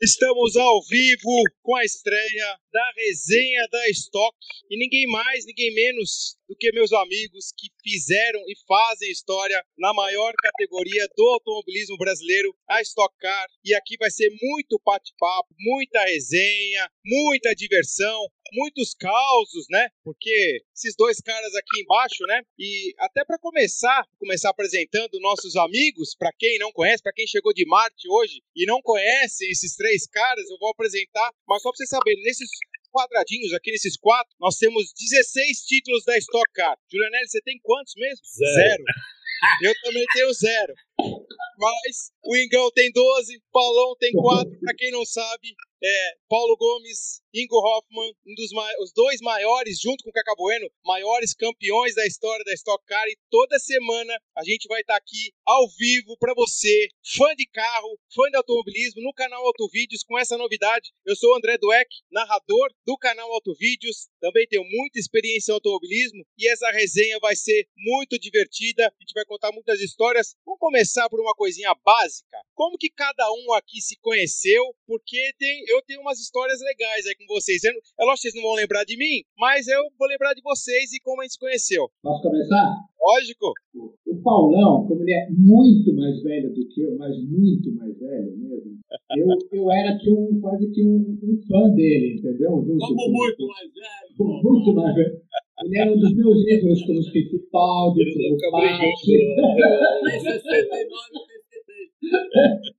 Estamos ao vivo com a estreia da resenha da Stock e ninguém mais, ninguém menos do que meus amigos que fizeram e fazem história na maior categoria do automobilismo brasileiro, a Stock Car. E aqui vai ser muito bate-papo, muita resenha, muita diversão, muitos causos, né? Porque esses dois caras aqui embaixo, né? E até para começar, começar apresentando nossos amigos, para quem não conhece, para quem chegou de Marte hoje e não conhece esses três caras, eu vou apresentar, mas só para vocês saberem, nesses quadradinhos aqui nesses quatro, nós temos 16 títulos da Stock Car. Julianelli, você tem quantos mesmo? Zero. zero. Eu também tenho zero. Mas o Ingão tem 12, Paulão tem 4, para quem não sabe, é, Paulo Gomes, Ingo Hoffman, um dos os dois maiores, junto com o Cacá Bueno, maiores campeões da história da Stock Car. E toda semana a gente vai estar tá aqui ao vivo para você, fã de carro, fã de automobilismo, no canal Autovídeos, com essa novidade. Eu sou o André Dueck, narrador do canal Autovídeos. Também tenho muita experiência em automobilismo e essa resenha vai ser muito divertida. A gente vai contar muitas histórias. Vamos começar por uma coisinha básica. Como que cada um aqui se conheceu? Porque tem, eu tenho umas histórias legais aí com vocês. Eu, é lógico que vocês não vão lembrar de mim, mas eu vou lembrar de vocês e como a gente se conheceu. Posso começar? Lógico. O Paulão, como ele é muito mais velho do que eu, mas muito mais velho mesmo, eu, eu era que um, quase que um, um fã dele, entendeu? Junto como com, muito mais velho. Como muito mais velho. Ele era um dos meus ídolos, como os Fittipaldi, como o Paty.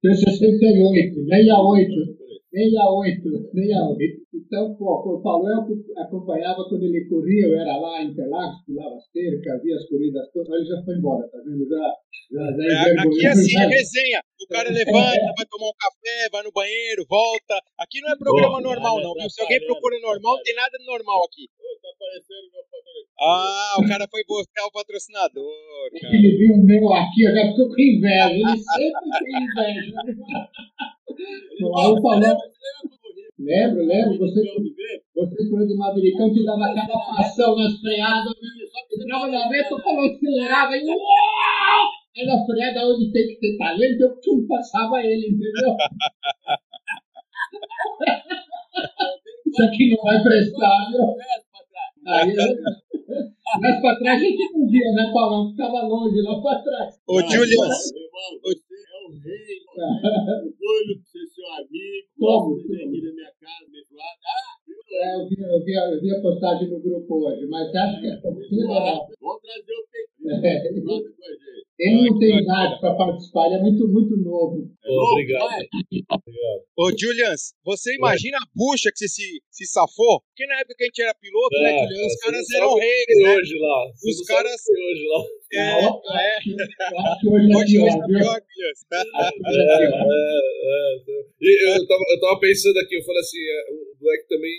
68, 68. 68, 68. Então, pô, o Paulo eu acompanhava quando ele corria, eu era lá em Interlagos, pulava as cercas, via as corridas todas, ele já foi embora, tá vendo? Já, já, já é, aqui é assim, é resenha. O cara levanta, vai tomar um café, vai no banheiro, volta. Aqui não é programa normal, não. Viu? Se alguém procura normal, não tem nada de normal aqui. Tá aparecendo meu ah, o cara foi buscar o patrocinador. Cara. Ele viu o meu aqui, eu já ficou com inveja. Ele sempre tem inveja. Paulo falou. Lembro, lembro. Você, você foi de Mavericão que dava cada passão nas freadas. Entrava na veta, falou, acelerava e. Aí na freada, onde tem que ter talento, eu tchum, passava ele, entendeu? Isso aqui não vai prestar, viu? Aí, mais pra trás a gente não via, né, Paulão? Ficava longe lá pra trás. Ô, Julius. O rei, orgulho de ser seu amigo. Como? Você aqui na minha casa. Ah, é, eu, vi, eu, vi, eu vi a postagem no grupo hoje, mas acho que é. Vamos trazer o Pequeno. É. Ele não tem idade para participar, ele é muito, muito novo. É obrigado. obrigado. Ô, Julians, você imagina a bucha que você se, se safou? Porque na época que a gente era piloto, né, é, né, Julian? Os caras eram reis, né? hoje lá. Você Os caras. Hoje lá. É, é. Eu acho que hoje é pior, tá pior, Julians. É, é, é, eu, tava, eu tava pensando aqui, eu falei assim, o Black também,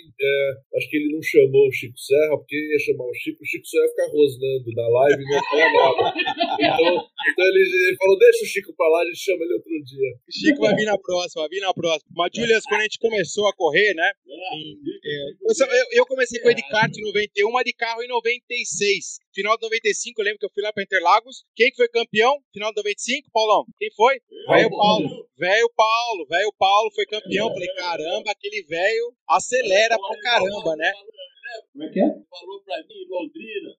acho que ele não chamou o Chico Serra, porque ia chamar o Chico, o Chico Serra ia ficar rosnando na live e não ia falar nada. Então, então ele, ele, falou: deixa o Chico pra lá, a gente chama ele outro dia. O Chico vai vir na próxima, vai vir na próxima. Mas, Julius, quando a gente começou a correr, né? Em, é, eu, eu, comecei com de kart em 91, uma de carro em 96. Final de 95, eu lembro que eu fui lá pra Interlagos. Quem que foi campeão? Final de 95, Paulão? Quem foi? Velho Paulo. Velho Paulo. Velho Paulo foi campeão. Falei, caramba, aquele velho acelera pra caramba, né? Como é que é? Falou pra mim em Londrina,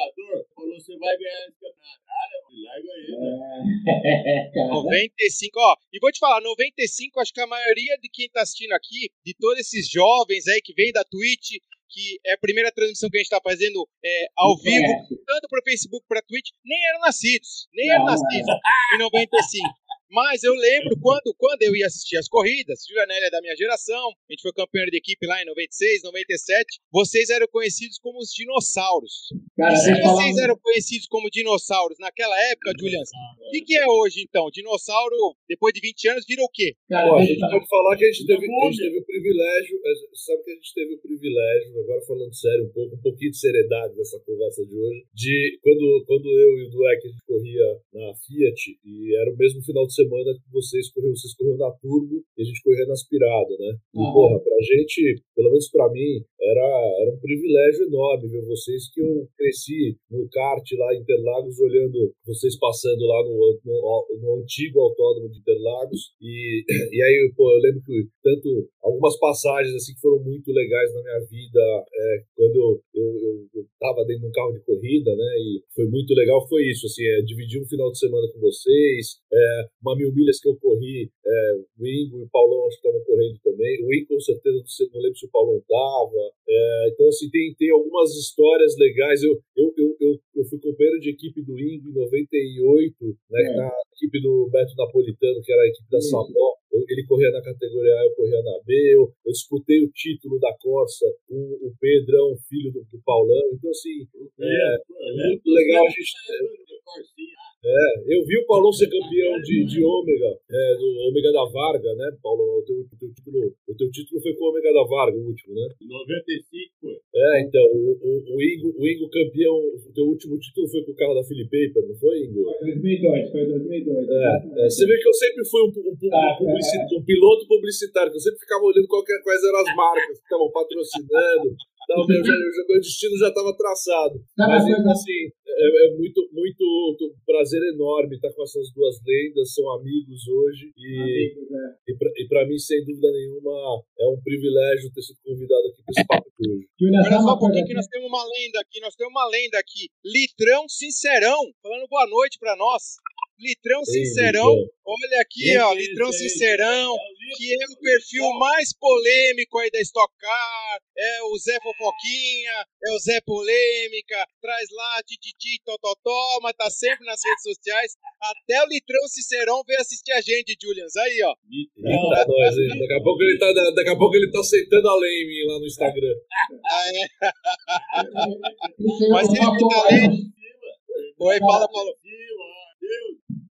o falou: você vai ganhar esse campeonato. Ah, eu fui lá e ganhei, né? 95, ó, e vou te falar, 95, acho que a maioria de quem tá assistindo aqui, de todos esses jovens aí que vem da Twitch, que é a primeira transmissão que a gente está fazendo é, ao vivo, tanto para Facebook para Twitch, nem eram nascidos, nem não, eram nascidos não. em 95. Mas eu lembro quando, quando eu ia assistir as corridas, Julianelli é da minha geração, a gente foi campeão de equipe lá em 96, 97, vocês eram conhecidos como os dinossauros. Cara, e se vocês eram conhecidos como dinossauros naquela época, Julian, o que, que, é hoje então? Dinossauro, depois de 20 anos, vira o quê? Cara, Pô, a gente pode falar que a gente, teve, a gente teve o privilégio, é, sabe que a gente teve o privilégio, agora falando sério um pouco, um pouquinho de seriedade nessa conversa de hoje, de quando, quando eu e o Dueck a gente corria na Fiat, e era o mesmo final de semana que vocês correram, vocês correram na turbo e a gente corria na aspirada, né? E, uhum. porra, pra gente, pelo menos pra mim, era, era um privilégio enorme ver vocês que eu cresci no kart lá em Interlagos, olhando vocês passando lá no, no, no antigo autódromo de Interlagos. E, e aí, pô, eu lembro que tanto algumas passagens assim que foram muito legais na minha vida, é, quando eu, eu, eu tava dentro de um carro de corrida, né? E foi muito legal, foi isso, assim, é, dividir um final de semana com vocês, é, uma mil milhas que eu corri, é, o Ingo e o Paulão acho que estavam correndo também, o Ingo com certeza, não lembro se o Paulão tava, é, então assim, tem, tem algumas histórias legais, eu, eu, eu, eu, eu fui companheiro de equipe do Ingo em 98, né, é. na equipe do Beto Napolitano, que era a equipe da Sapó, ele corria na categoria A, eu corria na B, eu, eu disputei o título da Corsa com o Pedrão, filho do, do Paulão. Então, assim, é, é, muito legal a gente. É, eu vi o Paulão ser campeão de, de ômega, é, do ômega da Varga, né, Paulo? O teu, o teu, título, o teu título foi com o ômega da Varga, o último, né? 95 foi. É, então, o, o, o, Ingo, o Ingo campeão, o teu último título foi com o carro da Philip Paper, não foi, Ingo? Foi 2002, foi 2002. É, é, você vê que eu sempre fui um, um, um, ah, um piloto publicitário, que eu sempre ficava olhando qual que, quais eram as marcas que estavam patrocinando. Então, meu, já, meu destino já estava traçado. Mas, assim, é, é, muito, muito prazer enorme estar com essas duas lendas, são amigos hoje. E, amigos, é. e para mim, sem dúvida nenhuma, é um privilégio ter sido convidado aqui para esse papo de hoje. Olha só um pouquinho que nós temos uma lenda aqui, nós temos uma lenda aqui. Litrão Sincerão, falando boa noite para nós. Litrão Sincerão, olha aqui, ó, Litrão Sincerão, que é o perfil mais polêmico aí da Stock Car, é o Zé Fofoquinha, é o Zé Polêmica, traz lá tititi, tototó, mas tá sempre nas redes sociais. Até o Litrão Sincerão veio assistir a gente, Julians, aí, ó. Tá nós, daqui, a pouco ele tá, daqui a pouco ele tá aceitando a mim lá no Instagram. Ah, é? mas ele tá lendo. Oi, fala, Paulo.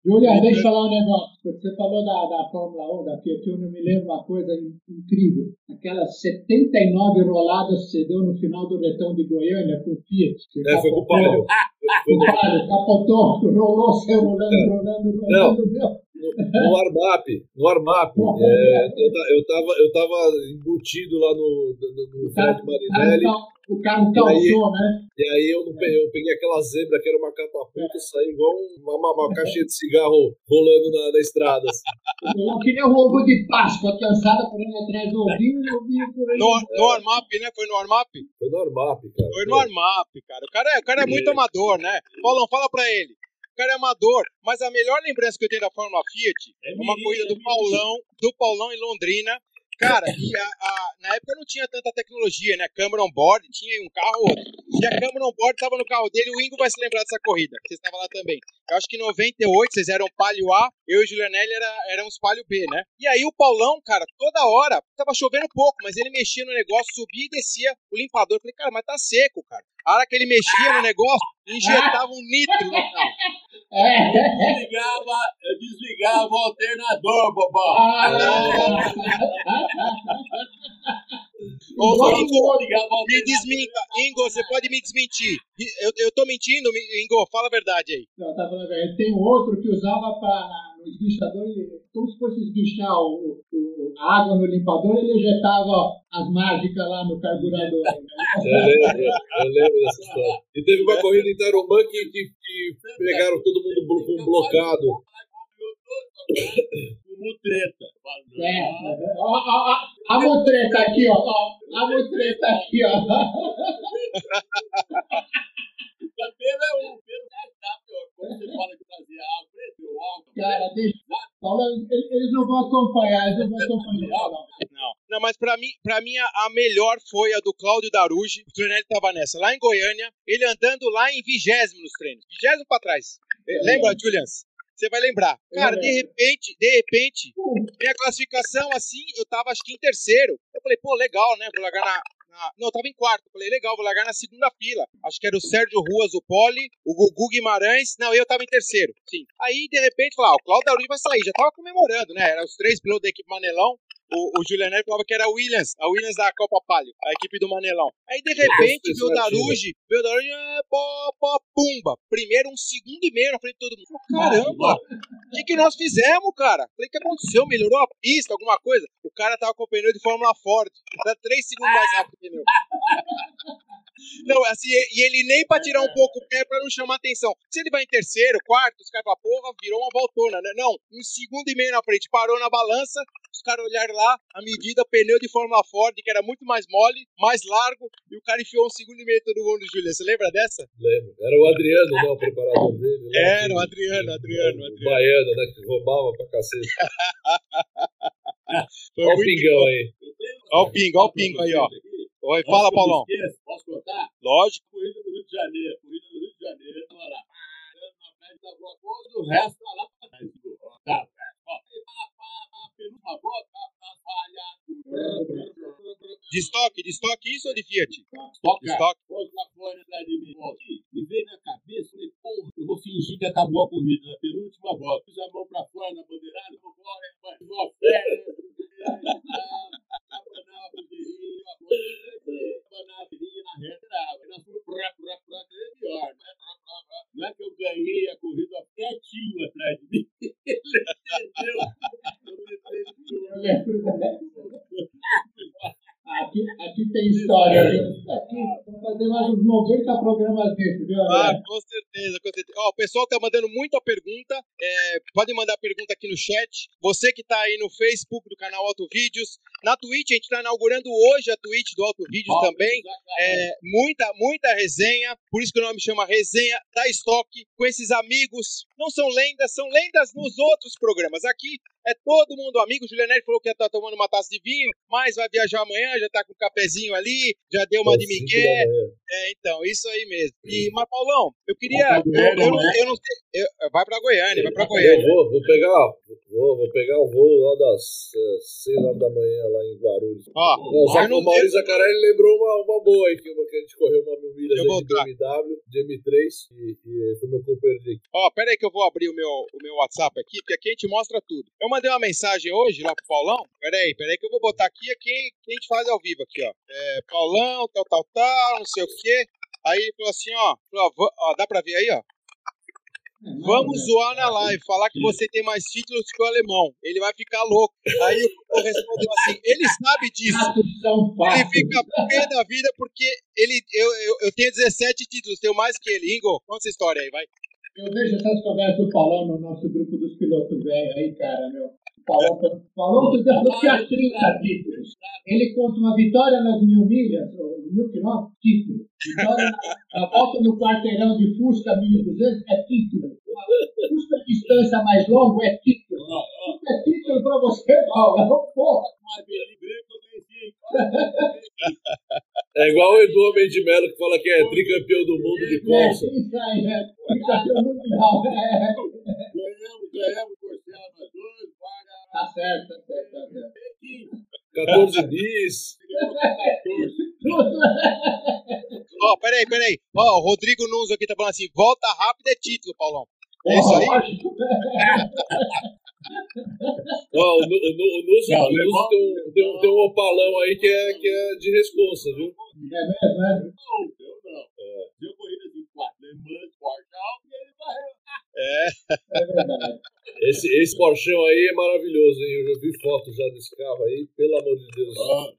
Julia, deixa eu falar um negócio. Você falou da, da Fórmula 1, da Fiat Uno, me lembra uma coisa incrível. Aquelas 79 roladas que você deu no final do retão de Goiânia com o Fiat. É, foi com o Palio. O Palio capotou, rolou, saiu rolando, rolando, rolando, meu. No warm-up, no warm-up, é, eu, eu, tava, eu tava embutido lá no, no, no Fred Marinelli. O carro calçou, né? E aí eu, não peguei, eu peguei aquela zebra que era uma catapulta, é. saí igual uma, uma, uma caixinha de cigarro rolando na, na estrada. Assim. Eu queria um ovo de Páscoa, cansada correndo atrás do ovinho e ovinho por aí. No, no warm-up, né? Foi no warm-up? Foi no warm-up, cara. Foi no warm-up, cara. O cara, é, o cara é muito amador, né? Paulão, fala pra ele o cara é amador. Mas a melhor lembrança que eu tenho da Fórmula Fiat é uma corrida do Paulão, do Paulão em Londrina. Cara, e a, a, na época não tinha tanta tecnologia, né? Câmera on board, tinha um carro ou outro. E a câmera on board estava no carro dele, o Ingo vai se lembrar dessa corrida, que você estava lá também. Eu acho que em 98 vocês eram palio A, eu e o Julianelli era, éramos palio B, né? E aí o Paulão, cara, toda hora, tava chovendo pouco, mas ele mexia no negócio, subia e descia o limpador. Eu falei, cara, mas tá seco, cara. A hora que ele mexia no negócio, injetava um nitro no carro. Eu desligava, eu desligava o alternador, bobão. Ô, Ingo, me desminta. Ingo, você pode me desmentir. Eu, eu tô mentindo, Ingo? Fala a verdade aí. Não, tá falando verdade. Tem um outro que usava para no esguichador, como se fosse esguichar o, o, a água no limpador, ele injetava as mágicas lá no carburador. Né? eu lembro, eu lembro dessa história. E teve uma corrida em Tarumã que, que, que pegaram todo mundo com um blocado. Mutreta. É, ó, ó, ó, a mutreta aqui, ó. A mutreta aqui, ó. O pelo é um, pelo é como você fala que fazia água, preto, álcool. Cara, deixa. Eles não vão acompanhar, eles não vão acompanhar. Não, não mas pra mim, pra mim a, a melhor foi a do Cláudio Darugi. O Tronelli tava nessa, lá em Goiânia, ele andando lá em vigésimo nos treinos. Vigésimo pra trás. É, Lembra, Julians? Você vai lembrar. Cara, de repente, de repente, minha classificação assim, eu tava acho que em terceiro. Eu falei, pô, legal, né? Vou largar na. na... Não, eu tava em quarto. Falei, legal, vou largar na segunda fila. Acho que era o Sérgio Ruas, o Poli, o Gugu Guimarães. Não, eu tava em terceiro. Sim. Aí, de repente, falar, ah, o Claudio Dauri vai sair. Já tava comemorando, né? Era os três pilotos da equipe Manelão. O, o Julianelli falava que era a Williams, a Williams da Copa Palio, a equipe do Manelão. Aí de repente veio o Daruji, veio o Daruji, é, pó, pó, pumba. Primeiro, um segundo e meio na frente de todo mundo. Caramba, o que, que nós fizemos, cara? Falei, o que aconteceu? Melhorou a pista, alguma coisa? O cara tava com o pneu de Fórmula Ford. Era três segundos mais rápido que o pneu. Não, assim, e ele nem pra tirar um pouco o pé pra não chamar atenção. Se ele vai em terceiro, quarto, os caras pra porra, virou uma voltona, né? Não, um segundo e meio na frente, parou na balança, os caras olharam lá, a medida, pneu de Fórmula Ford, que era muito mais mole, mais largo, e o cara enfiou um segundo e meio todo mundo, Júlia. Você lembra dessa? Lembro. Era o Adriano, né? O preparador dele. Lá, Era o Adriano, Adriano, o Adriano. Baiano, né? Que roubava pra cacete. Foi Olha o pingão bom. aí. Ó o pingo, ó o pingo aí, ó. Oi, fala, Paulão. Posso contar? Lógico. Corrida do Rio de Janeiro. Corrida do Rio de Janeiro. Tava lá. Parando na frente da rua toda, o resto tá lá pra trás. Tá, velho. Pá, penúltima volta, tá, tá. De estoque, de estoque isso ou de Fiat? De Toca. estoque. Pôs lá fora atrás de mim. Me veio na cabeça, falei, porra, eu vou fingir que acabou a corrida na penúltima volta. Fiz a mão pra fora na bandeirada, vou fora, vai, uma férias. Abanava a bandeirinha, abanava a bandeirinha na reta, dava. Nós fomos pra, pra, pra, é pior. né? Pra, pra, pra. Não é que eu ganhei a corrida quietinho atrás de mim. Ele entendeu? Dessa. Aqui, aqui tem história, viu? Aqui, vou fazer mais uns 90 programas desses, viu, Ah, André? com certeza, com certeza. Ó, o pessoal tá mandando muita pergunta. É, pode mandar pergunta aqui no chat. Você que tá aí no Facebook do canal Auto Vídeos. Na Twitch, a gente tá inaugurando hoje a Twitch do Auto Vídeos também. É, muita, muita resenha, por isso que o nome chama Resenha da Estoque, com esses amigos. Não são lendas, são lendas nos outros programas. Aqui é todo mundo amigo. O Julianelli falou que ia estar tomando uma taça de vinho, mas vai viajar amanhã, já tá com o cafezinho ali, já deu uma de Miguel. da manhã. É, então, isso aí mesmo. E, mas, Paulão, eu queria. Eu, Goiânia, eu não, né? eu não sei. eu- vai pra Goiânia, vai pra Eu Goiânia. vou, vou pegar, vou, vou pegar o voo lá das 6 horas da manhã lá em Guarulhos. Ó, Não, só eu que não o Maurício Zacarelli lembrou uma, uma boa aí, que, uma a gente correu uma mil milhas Eu de tá. BMW, de M3, e, e foi meu companheiro de equipe. Ó, pera aí que eu vou abrir o meu, o meu WhatsApp aqui, porque aqui a gente mostra tudo. Eu mandei uma mensagem hoje lá pro Paulão. Pera aí, pera aí que eu vou botar aqui aqui que a gente faz ao vivo aqui, ó. É, Paulão, tal, tal, tal, não sei o quê. Aí ele falou assim, ó, falou, ó, dá pra ver aí, ó. Vamos zoar na live, falar que você tem mais títulos que o alemão. Ele vai ficar louco. Aí o respondeu assim, ele sabe disso. Ele fica pé da vida porque ele, eu, eu, eu tenho 17 títulos, tenho mais que ele. Ingo, conta essa história aí, vai. Eu vejo essas conversas do Paulão no nosso grupo dos pilotos velhos aí, cara, meu. O Paulão, Paulão tu falou que tinha 30 títulos. Ele conta uma vitória nas mil milhas, ou mil quilômetros, título. Vitória na, volta no quarteirão de Fusca 1200 é título. Fusca distância mais longa é título. Isso é título pra você, Paulo. Porra. Vez branca eu conheci. É igual o Edu Homem de Melo que fala que é tricampeão do mundo de É, Corsa. isso aí, é. Fica pelo mundial. É. Ganhamos, ganhamos nós dois, paga Tá certo, tá certo, tá certo. 15, 14 bis. ganhamos 14. Tudo. Ó, peraí, peraí. Ó, o Rodrigo Nunes aqui tá falando assim: volta rápido é título, Paulão. É isso aí? Ó, o, Nu- o, Nu- o Nusso, o Nusso tem, um, tem, um, tem um opalão aí que é, que é de responsa, viu? É mesmo, é? Não, eu não. Deu corrida de quatro, Le Mans, Portal, e ele varreu. É verdade. Esse, esse Porschão aí é maravilhoso, hein? Eu já vi foto já desse carro aí, pelo amor de Deus. Ah,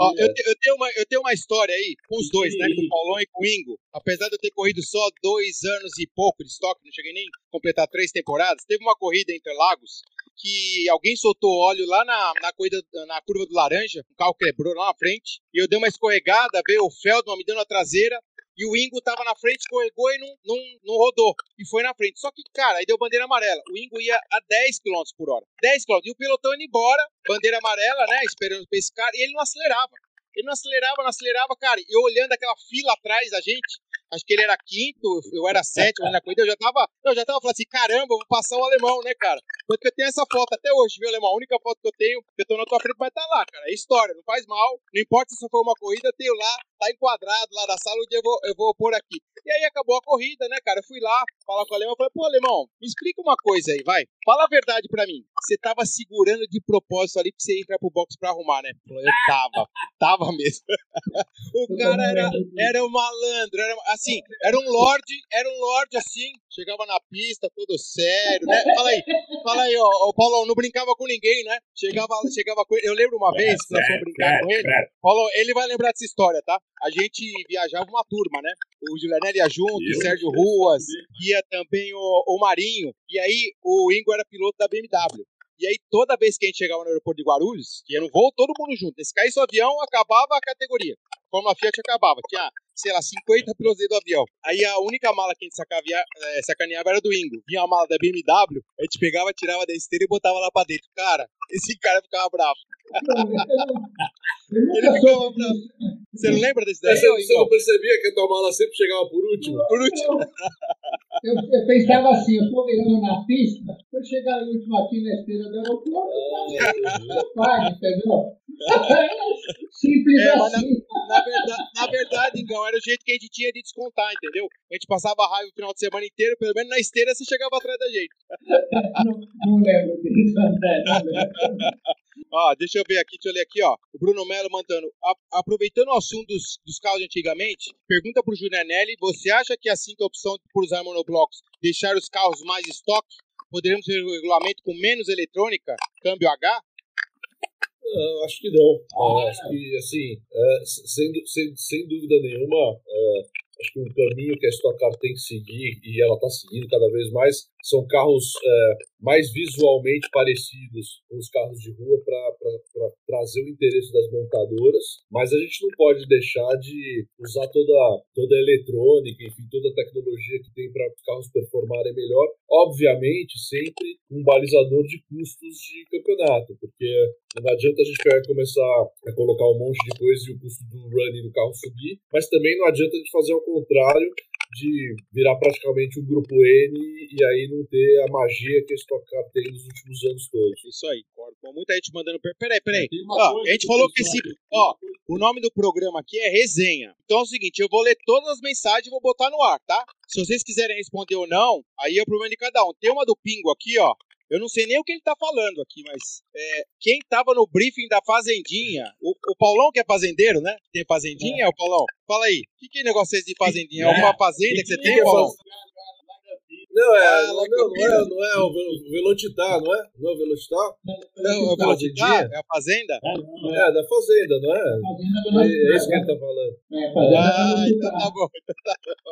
Ó, eu, te- eu tenho uma, eu tenho uma história aí com os dois, né? Com o Paulão e com o Ingo. Apesar de eu ter corrido só dois anos e pouco de estoque, não cheguei nem a completar três temporadas, teve uma corrida em Interlagos que alguém soltou óleo lá na, na, corrida, na curva do Laranja, o carro quebrou lá na frente, e eu dei uma escorregada, veio o Feldman me dando a traseira, e o Ingo tava na frente, escorregou e não, não, não rodou. E foi na frente. Só que, cara, aí deu bandeira amarela. O Ingo ia a 10 km por hora. 10 km. E o pelotão indo embora, bandeira amarela, né? Esperando pra esse cara. E ele não acelerava. Ele não acelerava, não acelerava, cara. E eu olhando aquela fila atrás da gente, acho que ele era quinto, eu era sétimo na corrida, eu já tava, eu já tava falando assim, caramba, vou passar o alemão, né, cara? Tanto que eu tenho essa foto até hoje, viu, alemão? A única foto que eu tenho, que eu tô na tua frente, vai tá lá, cara. É história, não faz mal. Não importa se foi uma corrida, eu tenho lá, tá enquadrado lá na sala, onde eu vou, eu vou pôr aqui. E aí acabou a corrida, né, cara? Eu fui lá falar com o alemão, falei, pô, alemão, me explica uma coisa aí, vai. fala a verdade pra mim. Você tava segurando de propósito ali pra você entrar pro box pra arrumar, né? Eu tava. Tava mesmo. o cara era, era um malandro, era, assim, era um lorde, era um lorde assim, chegava na pista todo sério, né? Fala aí, fala aí, ó, o Paulo não brincava com ninguém, né? Chegava, chegava com ele. Eu lembro uma vez que nós fomos brincar com ele. Paulo, ele vai lembrar dessa história, tá? A gente viajava uma turma, né? O Julianelli ia junto, o Sérgio Ruas, ia também o, o Marinho, e aí o Ingo era piloto da BMW. E aí, toda vez que a gente chegava no aeroporto de Guarulhos, que era um voo todo mundo junto. Se caísse o avião, acabava a categoria. Como a Fiat acabava. Tinha, sei lá, 50 pilotos dentro do avião. Aí a única mala que a gente sacavia, é, sacaneava era do Ingo. Vinha a mala da BMW, a gente pegava, tirava da esteira e botava lá pra dentro. Cara, esse cara ficava bravo. Ele ficava bravo. Você não lembra desse daí? Você, você não percebia que a tua mala sempre chegava por último? Por último. Eu, eu pensava assim, eu tô virando na pista, se eu chegar no último aqui na esteira do aeroporto, eu pago, entendeu? Simples É, assim. Na verdade, na verdade, então, era o jeito que a gente tinha de descontar, entendeu? A gente passava raiva o final de semana inteiro, pelo menos na esteira você chegava atrás da gente. Não, não lembro disso, André, não lembro. Ó, deixa eu ver aqui, deixa eu ler aqui, ó. O Bruno Melo mandando. "A- aproveitando o assunto dos, dos carros antigamente, pergunta pro Julianelli: você acha que assim que a opção por usar monoblocos deixar os carros mais estoque, poderemos ter regulamento com menos eletrônica, câmbio H? Ah, acho que não. Ah, acho que, assim, é, sem, sem, sem dúvida nenhuma, é, acho que um caminho que a Stock Car tem que seguir, e ela está seguindo cada vez mais, são carros é, mais visualmente parecidos com os carros de rua para trazer o interesse das montadoras, mas a gente não pode deixar de usar toda, toda a eletrônica, enfim, toda a tecnologia que tem para os carros performarem melhor, obviamente sempre um balizador de custos de campeonato, porque não adianta a gente pegar começar a colocar um monte de coisa e o custo do running do carro subir, mas também não adianta a gente fazer ao contrário de virar praticamente um grupo N e aí não ter a magia que a Stock Car tem nos últimos anos todos. Isso aí, concordo. Com muita gente mandando. per- Peraí, peraí. Ó, a gente que falou que esse. Ó, o nome do programa aqui é Resenha. Então é o seguinte: eu vou ler todas as mensagens e vou botar no ar, tá? Se vocês quiserem responder ou não, aí é o problema de cada um. Tem uma do Pingo aqui, ó. Eu não sei nem o que ele tá falando aqui, mas é, quem tava no briefing da Fazendinha, o, o Paulão que é fazendeiro, né? Tem Fazendinha, o Paulão? Fala aí, o que, que é negócio é esse de Fazendinha? É alguma fazenda que você que tem, é Paulão? Não, é, Ah, não, não, não é, não é o Ve- Velocitar, não é? Não é o Velocitar? Não, é o Velocitar? É a fazenda? É, da Fazenda, não é? Fazenda É, é isso que ele tá falando. É, fazenda Ah, então tá bom.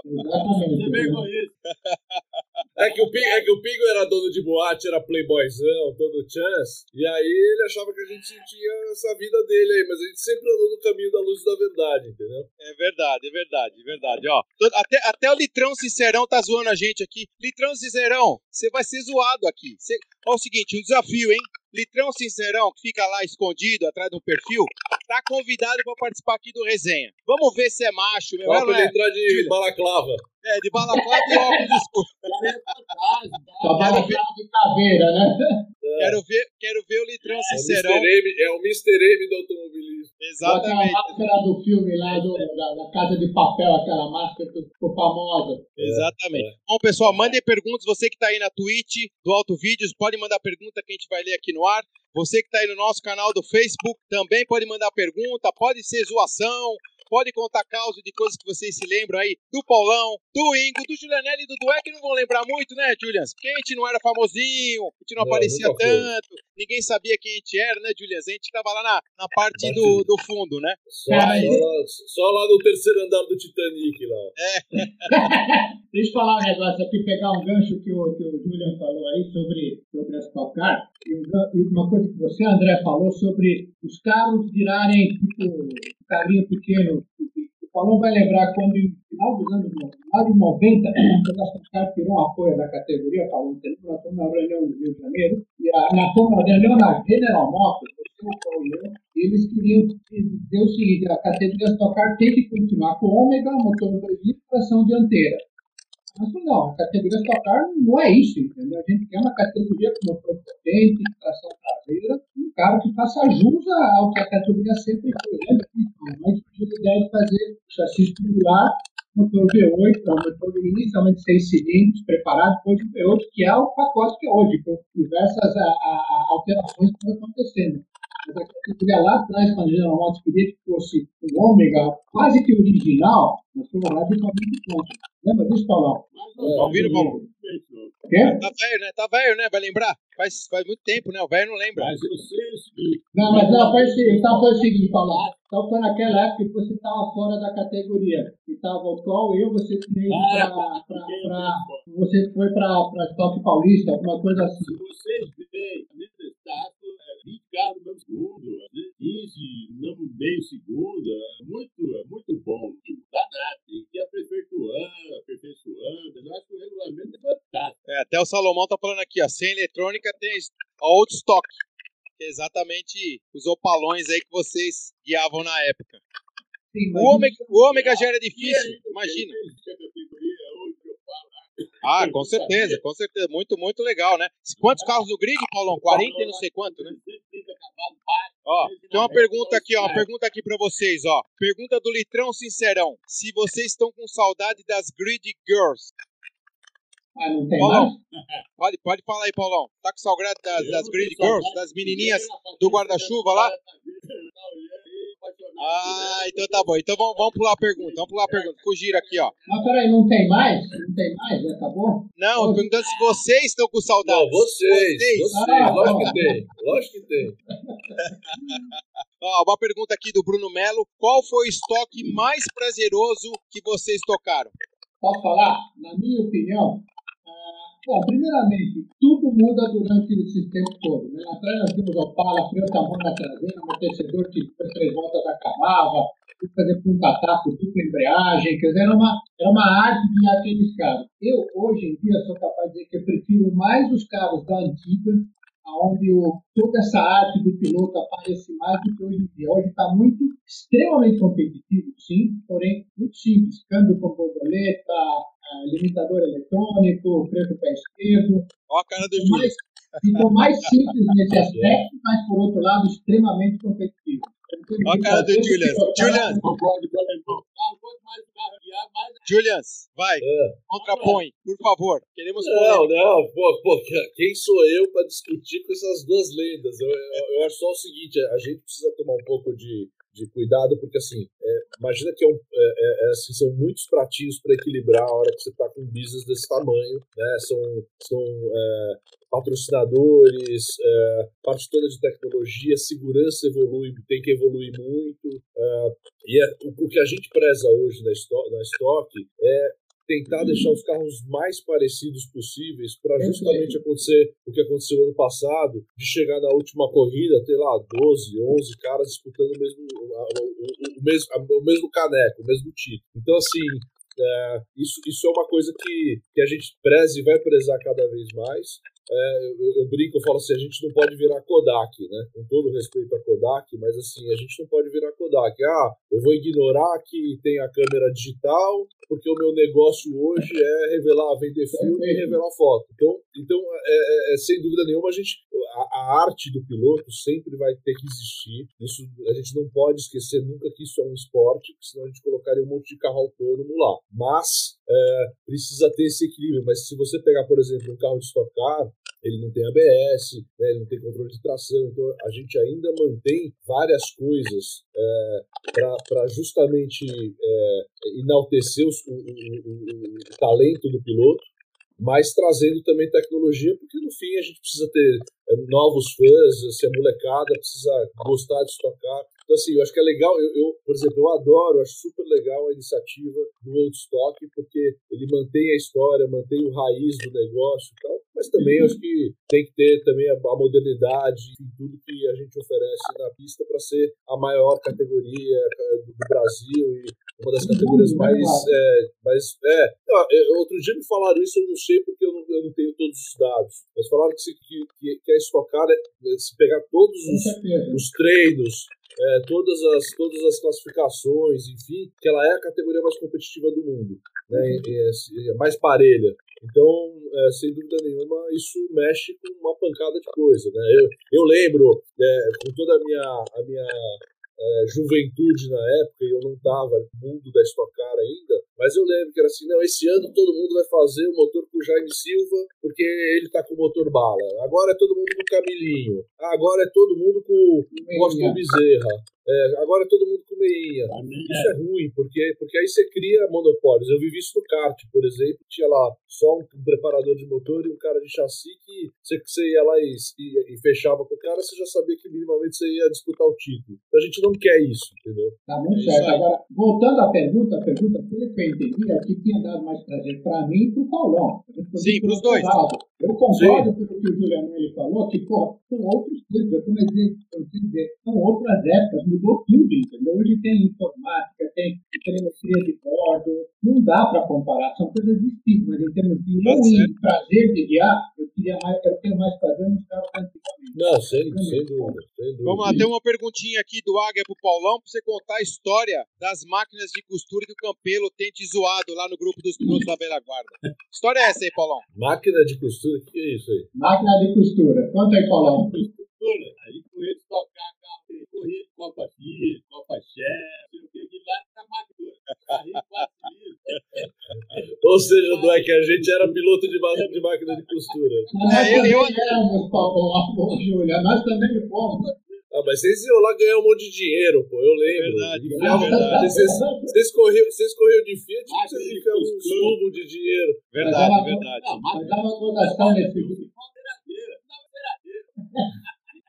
Exatamente. Você pegou isso. É que, o Pingo, é que o Pingo era dono de boate, era playboyzão, todo chance, e aí ele achava que a gente tinha essa vida dele aí, mas a gente sempre andou no caminho da luz e da verdade, entendeu? É verdade, é verdade, é verdade. Ó, até, até o Litrão Sincerão tá zoando a gente aqui. Litrão Sincerão, você vai ser zoado aqui. Cê, ó, o seguinte, um desafio, hein? Litrão Sincerão, que fica lá escondido atrás de um perfil, tá convidado pra participar aqui do resenha. Vamos ver se é macho, meu. Ó, É, pra não ele é? entrar de balaclava. É, de balaclava e óculos escuros. Trabalha de caveira, né? Quero ver, quero ver o Litrão É o. M, é o Mr. M do automobilismo. Exatamente. máscara do filme lá do, da, da Casa de Papel, aquela máscara que ficou famosa. Exatamente. Bom, pessoal, mandem perguntas. Você que está aí na Twitch do Alto Vídeos, pode mandar pergunta que a gente vai ler aqui no ar. Você que está aí no nosso canal do Facebook também pode mandar pergunta. Pode ser zoação, pode contar causa de coisas que vocês se lembram aí do Paulão, do Ingo, do Julianelli e do Dué, que não vão lembrar muito, né, Julians? Porque a gente não era famosinho, a gente não, Não, aparecia nunca foi. tanto, ninguém sabia quem a gente era, né, Julians? A gente tava lá na, na parte do, do fundo, né? Só, Cara, só, lá, só lá no terceiro andar do Titanic lá. ó. Deixa eu falar um negócio aqui, pegar um gancho que o, que o Julian falou aí sobre, sobre as Car. Gan- e uma coisa que você, André, falou sobre os carros virarem tipo carrinho pequeno. O Paulão vai lembrar quando, em final dos anos no- final de 90, quando a Stock tirou apoio da categoria, Paulão, nós fomos na reunião no Rio de Janeiro, e a, na na reunião na General Motors, o eles queriam dizer o seguinte, a categoria Stock Car tem que continuar com ômega, motor 2 litros, tração dianteira. Mas não, a categoria Stock Car não é isso, entendeu? A gente quer uma categoria com motor potente, tração traseira, um carro que faça jus ao que a categoria sempre foi. Né? De fazer chassi tubular motor V8, é um motor inicialmente seis cilindros, preparado depois do V8, que é o pacote que é hoje, com diversas a, a, alterações que estão acontecendo. Mas a categoria lá atrás, quando a General Motors queria que fosse um ômega quase que original, nós fomos lá de fabrico ponto. Lembra disso, Paulão? Tá ouvindo, Paulo? Quê? Tá velho, né? Tá velho, né? Vai lembrar? Faz, faz muito tempo, né? O velho não lembra. Mas eu sei o seguinte. Não, mas não, foi então foi o seguinte, Paulo. Então foi naquela época que você estava fora da categoria. Que estava o Col, eu, você tinha ido Ah, pra, pra, porque- pra- Você foi para pra Estoque Paulista, alguma coisa assim. Se vocês veem, é 20 carros no mesmo segundo, às vezes 15 no meio segundo, é muito, é muito bom. Dá nada, tem que aperfeiçoando, aperfeiçoando. Eu acho que o regulamento é fantástico. É, até o Salomão tá falando aqui, ó. Sem eletrônica tem old stock. Que é exatamente os opalões aí que vocês guiavam na época. Sim, O ômega, o ômega já era difícil, imagina. tem hoje que eu falo, Ah, com certeza, com certeza. Muito, muito legal, né? Quantos carros no grid, Paulão? 40 e não sei quanto, né? 130 cavalos, bate, Ó, tem uma pergunta aqui, ó. Uma pergunta aqui pra vocês, ó. Pergunta do Litrão Sincerão. Se vocês estão com saudade das Grid Girls. Ah, não tem Paulão, mais? Pode, pode falar aí, Paulão. Tá com saudade das, das Grid Girls? Das de menininhas do guarda-chuva lá? Tá Ah, então tá bom. Então vamos, vamos pular a pergunta. Vamos pular a pergunta. Fugiram aqui, ó. Mas peraí, não tem mais? Não tem mais? Já acabou? Não, tô perguntando se vocês estão com saudade. Não, vocês, vocês, Ah, lógico bom. que tem, lógico que tem. Ó, uma pergunta aqui do Bruno Melo. Qual foi o estoque mais prazeroso que vocês tocaram? Posso falar? Na minha opinião, bom, primeiramente, tudo muda durante esse tempo todo. Né? Atrás nós tínhamos Opala, freio tamanho na traseira, amortecedor que depois três voltas acabava, fazer punta-taco, dupla embreagem, quer dizer, era uma, era uma arte de aqueles carros. Eu, hoje em dia, sou capaz de dizer que eu prefiro mais os carros da antiga, onde o, toda essa arte do piloto aparece mais do que hoje em dia. Hoje está muito, extremamente competitivo, sim, porém muito simples. Câmbio com borboleta, limitador eletrônico, freio com o pé esquerdo. Ó a cara do Ficou Júlio. mais, ficou mais simples nesse aspecto, mas por outro lado extremamente competitivo. Ó a cara do Julian. Alemão. Ah, Julian, vai. É. Contrapõe, por favor. Queremos Não, polêmica. não, pô, pô, quem sou eu para discutir com essas duas lendas? Eu, eu, eu acho só o seguinte, a gente precisa tomar um pouco de, de cuidado, porque assim, é, imagina que é um, é, é, é, assim, são muitos pratinhos para equilibrar a hora que você está com um business desse tamanho, né? São, são é, patrocinadores, parte toda de tecnologia, segurança evolui, tem que evoluir muito. e o, o que a gente preza hoje na, Sto- na Stock é tentar deixar os carros mais parecidos possíveis para justamente acontecer o que aconteceu ano passado, de chegar na última corrida, ter lá 12, 11 caras disputando o mesmo, o, mesmo, o mesmo caneco, o mesmo título. Então, assim, é, isso, isso é uma coisa que, que a gente preza e vai prezar cada vez mais. É, eu, eu brinco, eu falo assim, a gente não pode virar Kodak, né? Com todo respeito a Kodak, mas assim, a gente não pode virar Kodak. Ah, eu vou ignorar que tem a câmera digital, porque o meu negócio hoje é revelar, vender filme e revelar foto. Então, então é, é- é, sem dúvida nenhuma, a gente a, a arte do piloto sempre vai ter que existir. Isso a gente não pode esquecer nunca que isso é um esporte, porque senão a gente colocaria um monte de carro autônomo lá. Mas é, precisa ter esse equilíbrio. Mas se você pegar, por exemplo, um carro de Stock Car, ele não tem ABS, né, ele não tem controle de tração, então a gente ainda mantém várias coisas para justamente é, enaltecer os- o, o- o- o talento do piloto, mas trazendo também tecnologia, porque no fim a gente precisa ter é, novos fãs, se a molecada precisa gostar de estocar. Então, assim, eu acho que é legal, eu, eu, por exemplo, eu adoro, acho super legal a iniciativa do Old Stock, porque ele mantém a história, mantém o raiz do negócio e tal, mas também acho que tem que ter também a, a modernidade e tudo que a gente oferece na pista para ser a maior categoria eh, do Brasil e uma das categorias mais, é, mais é, eu- outro dia me falaram isso, eu não sei porque eu não, eu não tenho todos os dados, mas falaram que, se, que, que, a estocada, se pegar todos os, os treinos, é, todas, as, todas as classificações, enfim, que ela é a categoria mais competitiva do mundo, né, e é, é mais parelha. Então, é, sem dúvida nenhuma, isso mexe com uma pancada de coisa. Né? Eu, eu lembro, é, com toda a minha, a minha é, juventude na época e eu não estava no mundo da Stock Car ainda, mas eu lembro que era assim, não, esse ano todo mundo vai fazer o motor com o Jaime Silva, porque ele tá com o motor bala. Agora é todo mundo com o Camilinho. Agora é todo mundo com o Austin Bezerra. É, agora é todo mundo com meinha. Isso é ruim, porque, porque aí você cria monopólios. Eu vivi isso no kart, por exemplo. Tinha lá só um, preparador de motor e um cara de chassi que você, você ia lá e, e, e, fechava com o cara, você já sabia que minimamente você ia disputar o título. Então a gente não quer isso, entendeu? Tá muito é certo. Agora, voltando à pergunta, a pergunta que eu entendi é que tinha dado mais prazer para mim e para o Paulão. Sim, para os dois. Eu concordo com o que o Juliano ele falou, que, pô, são outros tempos, eu comecei a dizer, são outras épocas, mudou tudo, entendeu? Hoje tem informática, tem telemetria de bordo, não dá para comparar, são coisas distintas, mas em termos de ruim, prazer de guiar, eu, queria mais, eu tenho mais prazer nos carros antigamente. Não, sem, sem, dúvida, sem dúvida. Vamos lá, tem uma perguntinha aqui do Águia pro Paulão, para você contar a história das máquinas de costura que o Campelo tem te zoado lá no grupo dos pilotos da Bela Guarda. História é essa aí, Paulão? Máquina de costura? O que é isso aí? Máquina de costura. Conta aí, Paulão. Costura. Aí com eles tocar carro, correr Copa X, Copa Chefe, sei o que, que lá na máquina. Ou seja, não é que a gente era piloto de, de máquina de costura. Nós é, eu, éramos, Paulo, Júlia, nós também fomos. Ah, mas vocês iam lá ganhar um monte de dinheiro, pô, eu lembro. É verdade, é verdade. Vocês, vocês, corriam, vocês corriam de Fiat, mas vocês enfiavam um tubo de dinheiro. Verdade, mas verdade. Mas dava cotação nesse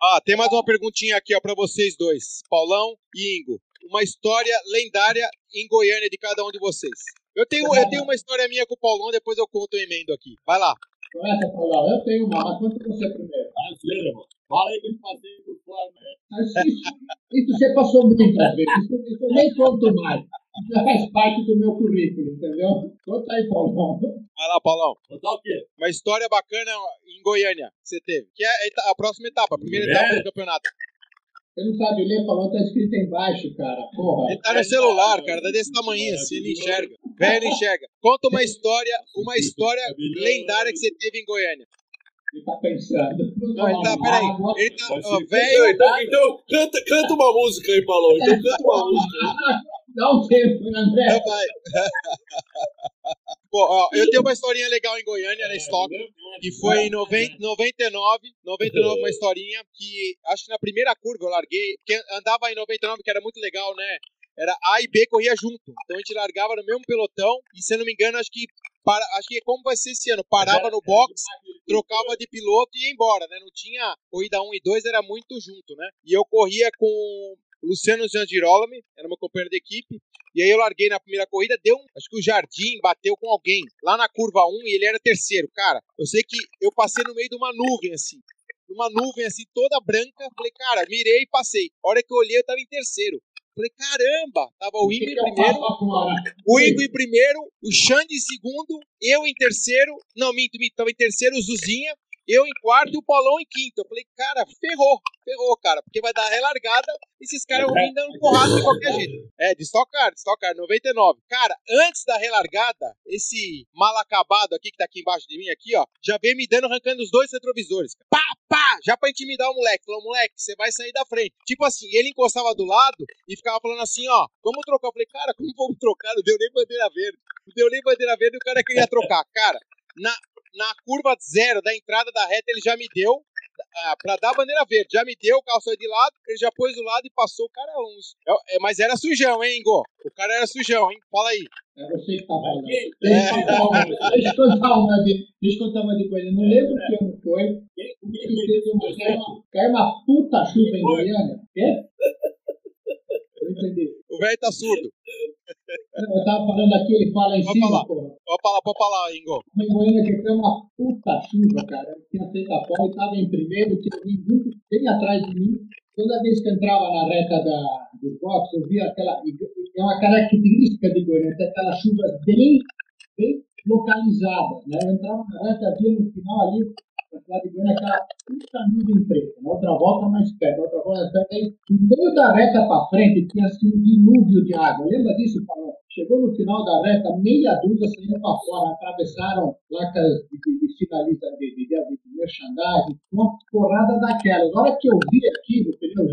Ah, tem mais uma perguntinha aqui ó para vocês dois, Paulão e Ingo. Uma história lendária em Goiânia de cada um de vocês. Eu tenho, eu tenho uma história minha com o Paulão, depois eu conto o emendo aqui. Vai lá. Começa, Paulão. Eu tenho uma, mas conta você primeiro. Ah, sério, irmão. Fala aí que eu te passei por fora, né? Isso, isso você passou muitas vezes. Isso, isso eu nem conto mais. Isso faz parte do meu currículo, entendeu? Conta aí, Paulão. Vai lá, Paulão. Contar o quê? Uma história bacana em Goiânia que você teve. Que é a próxima etapa, a primeira etapa do campeonato. Você não sabe ler, Paulão tá escrito embaixo, cara. Porra. Ele tá no celular, cara, tá desse tamanho assim, ele enxerga. Velho enxerga. Conta uma história, uma história lendária que você teve em Goiânia. Ele tá pensando. Não, ele tá, peraí. Ele tá, ó, velho. Então, então canta, canta uma música aí, Paulão. Então canta uma música. Dá um tempo, André. Pô, ó, eu tenho uma historinha legal em Goiânia, na Stock, que foi em 90, 99, 99 uma historinha que, acho que na primeira curva eu larguei, porque andava em 99, que era muito legal, né? Era A e B corria junto, então a gente largava no mesmo pelotão, e se eu não me engano, acho que, para, acho que como vai ser esse ano, parava no box, trocava de piloto e ia embora, né? Não tinha corrida 1 e 2, era muito junto, né? E eu corria com Luciano Girolami, era meu companheiro de equipe. E aí eu larguei na primeira corrida, deu um, acho que o Jardim bateu com alguém lá na curva 1 e ele era terceiro. Cara, eu sei que eu passei no meio de uma nuvem assim, uma nuvem assim toda branca. Falei, cara, mirei e passei. A hora que eu olhei, eu tava em terceiro. Falei, caramba, tava o Ingo em primeiro, o Ingo em primeiro, o Xande em segundo, eu em terceiro, não, minto, minto, tava em terceiro o Zuzinha, eu em quarto e o Paulão em quinto. Eu falei, cara, ferrou, ferrou, cara, porque vai dar relargada e esses caras vão vir dando porrada de qualquer jeito. É, de Stock de Stock Car, 99. Cara, antes da relargada, esse mal acabado aqui, que tá aqui embaixo de mim, aqui, ó, já veio me dando, arrancando os dois retrovisores. Pá, pá, já pra intimidar o moleque. Falou, moleque, você vai sair da frente. Tipo assim, ele encostava do lado e ficava falando assim, ó, vamos trocar. Eu falei, cara, como vamos trocar? Não deu nem bandeira verde. Não deu nem bandeira verde e o cara queria trocar. Cara, na, na curva zero da entrada da reta, ele já me deu ah, para dar a bandeira verde. Já me deu, o carro saiu de lado, ele já pôs do lado e passou o cara uns. É, é, mas era sujão, hein, Ingo? O cara era sujão, hein? Fala aí. É você que tá falando. Deixa eu contar uma de, deixa eu contar uma de coisa. Não lembro que ano foi. Que teve uma, caiu uma puta chuva em Goiânia. Quê? Eu entendi. O velho tá surdo. Eu tava falando aqui, ele fala em pode cima, falar. porra. Pode falar, pode falar, Ingo. Em Goiânia que foi uma puta chuva, cara. Eu tinha feito a prova e tava em primeiro, tinha vindo muito bem atrás de mim. Toda vez que eu entrava na reta da, do box, eu via aquela. É uma característica de Goiânia, tem aquelas chuvas bem, bem localizadas. Né? Eu entrava na reta, via no final ali, cidade de Goiânia, aquela puta nuvem preta. Na outra volta mais perto, outra volta mais perto. Aí, no meio da reta para frente, tinha assim um dilúvio de água. Lembra disso, Paulo? Chegou no final da reta, meia dúzia saindo para fora, atravessaram placas de, de, de sinaliza de, de, de, de merchandising, uma porrada daquela. Na hora que eu vi aquilo, pneu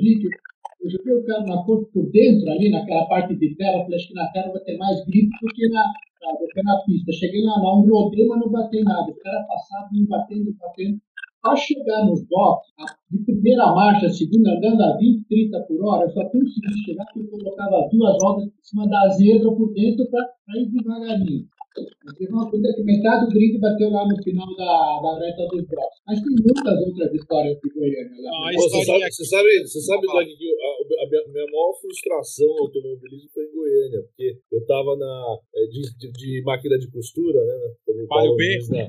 eu joguei o carro na por dentro, ali naquela parte de terra, falei, acho que na terra vai ter mais grito do que na, do que na pista. Cheguei lá, lá um rodeio, mas não batei nada. O cara passava, me batendo, batendo. Ao chegar nos boxes, de primeira marcha, segunda, andando a 20, 30 por hora, eu só consegui chegar porque eu colocava as duas rodas em cima da zebra por dentro para ir devagarinho. Teve uma coisa que metade do grid bateu lá no final da, da reta dos blocos. Mas tem muitas outras histórias de Goiânia lá. Não, você, sabe, você sabe, você sabe Doug, que a, minha, minha, maior frustração no automobilismo foi em Goiânia, porque eu tava na, eh, de, de, de máquina de costura, né? Como Palio B? Na,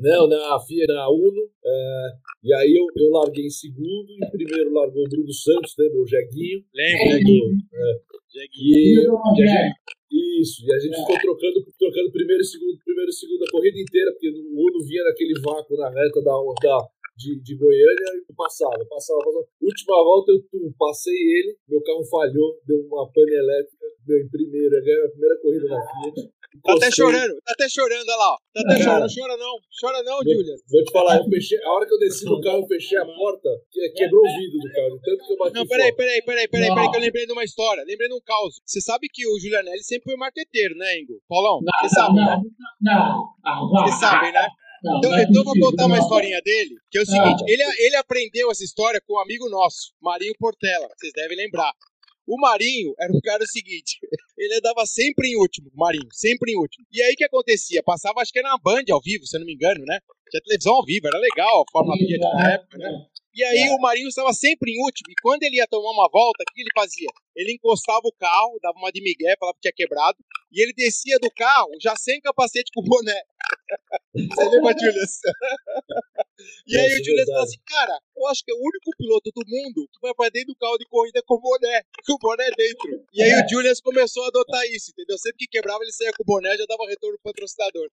não, na FIA, na Uno, é, e aí eu, eu larguei em segundo, em primeiro largou o Bruno Santos, lembra? O Jeguinho. Lembro, Jeguinho. É, Jeguinho. E, e gente, isso, e a gente é. ficou trocando, trocando primeiro e segundo, primeiro e segundo a corrida inteira, porque o Uno vinha naquele vácuo na reta da, da, de, de Goiânia e passava, passava, passava. Última volta eu tum, passei ele, meu carro falhou, deu uma pane elétrica, deu em primeiro, eu ganhei a primeira corrida na Fiat. Tá até chorando, tá até chorando, olha lá. Tá até chorando, chora não, chora não, Julia. Vou te falar, eu fechei, a hora que eu desci do carro, eu fechei a porta, quebrou o vidro do carro, tanto que eu bati Não, peraí, peraí, peraí, peraí, peraí, que eu lembrei de uma história, lembrei de um caos. Você sabe que o Julianelli sempre foi marqueteiro, né, Ingo? Paulão, você sabe, né? Não, não. Você sabe, né? Não, então, é então vou contar uma historinha dele, que é o seguinte, ele, ele aprendeu essa história com um amigo nosso, Marinho Portela, vocês devem lembrar. O Marinho era um cara seguinte, ele andava sempre em último, Marinho, sempre em último. E aí o que acontecia? Passava, acho que era na Band ao vivo, se eu não me engano, né? Tinha televisão ao vivo, era legal a Fórmula Fiat na época, né? E aí é. o Marinho estava sempre em último, e quando ele ia tomar uma volta, o que ele fazia? Ele encostava o carro, dava uma de migué, falava que tinha quebrado, e ele descia do carro já sem capacete com boné. Você lembra, Julius? E aí o Julius falou assim, cara, eu acho que é o único piloto do mundo que vai pra dentro do carro de corrida com boné, com o boné dentro. E aí o Julius começou a adotar isso, entendeu? Sempre que quebrava, ele saía com o boné já dava retorno pro patrocinador.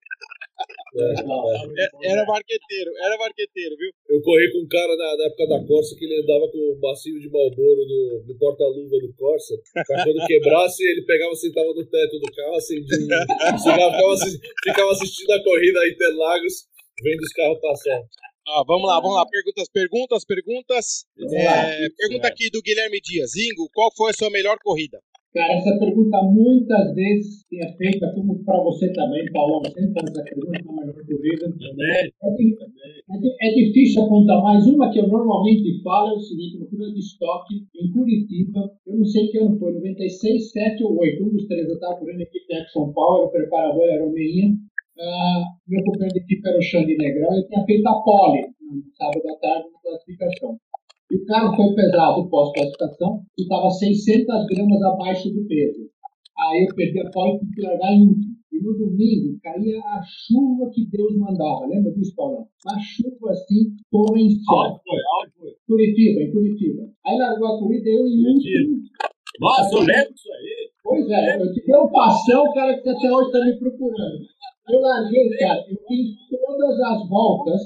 É, é. Era marqueteiro, era marqueteiro, viu? Eu corri com um cara na, na época da Corsa que ele andava com o bacinho de Malboro no, no porta-luva do Corsa, pra quando quebrasse, ele pegava, sentava no teto do carro, acendia um cigarro, ficava, ficava assistindo a corrida aí Interlagos, vendo os carros passar. Ah, vamos lá, vamos lá. Perguntas, perguntas, perguntas. É, pergunta aqui do Guilherme Dias. Ingo, qual foi a sua melhor corrida? Cara, essa pergunta muitas vezes é feita, como para você também, Paulo, sempre faz essa pergunta na melhor corrida. É, é, é, difícil apontar, mas uma que eu normalmente falo é o seguinte, no corrida de estoque, em Curitiba, eu não sei que ano foi, 96, 7 ou 8, um dos três, eu estava correndo aqui em São Paulo, o preparador era o Meinha, uh, meu companheiro de equipe era o Xande Negrão, ele tinha feito a pole no sábado à tarde na classificação. E o carro foi pesado pós-classificação e estava 600 gramas abaixo do peso. Aí eu perdi a pole e tive que largar em último. E no domingo caía a chuva que Deus mandava. Lembra disso, Paulão? Uma chuva assim, torrencial. Foi? Curitiba, em Curitiba. Aí largou a corrida eu em último. Nossa, eu lembro disso aí. Pois é, eu tive um passão, o cara que até hoje está me procurando. Eu larguei, cara, eu fiz todas as voltas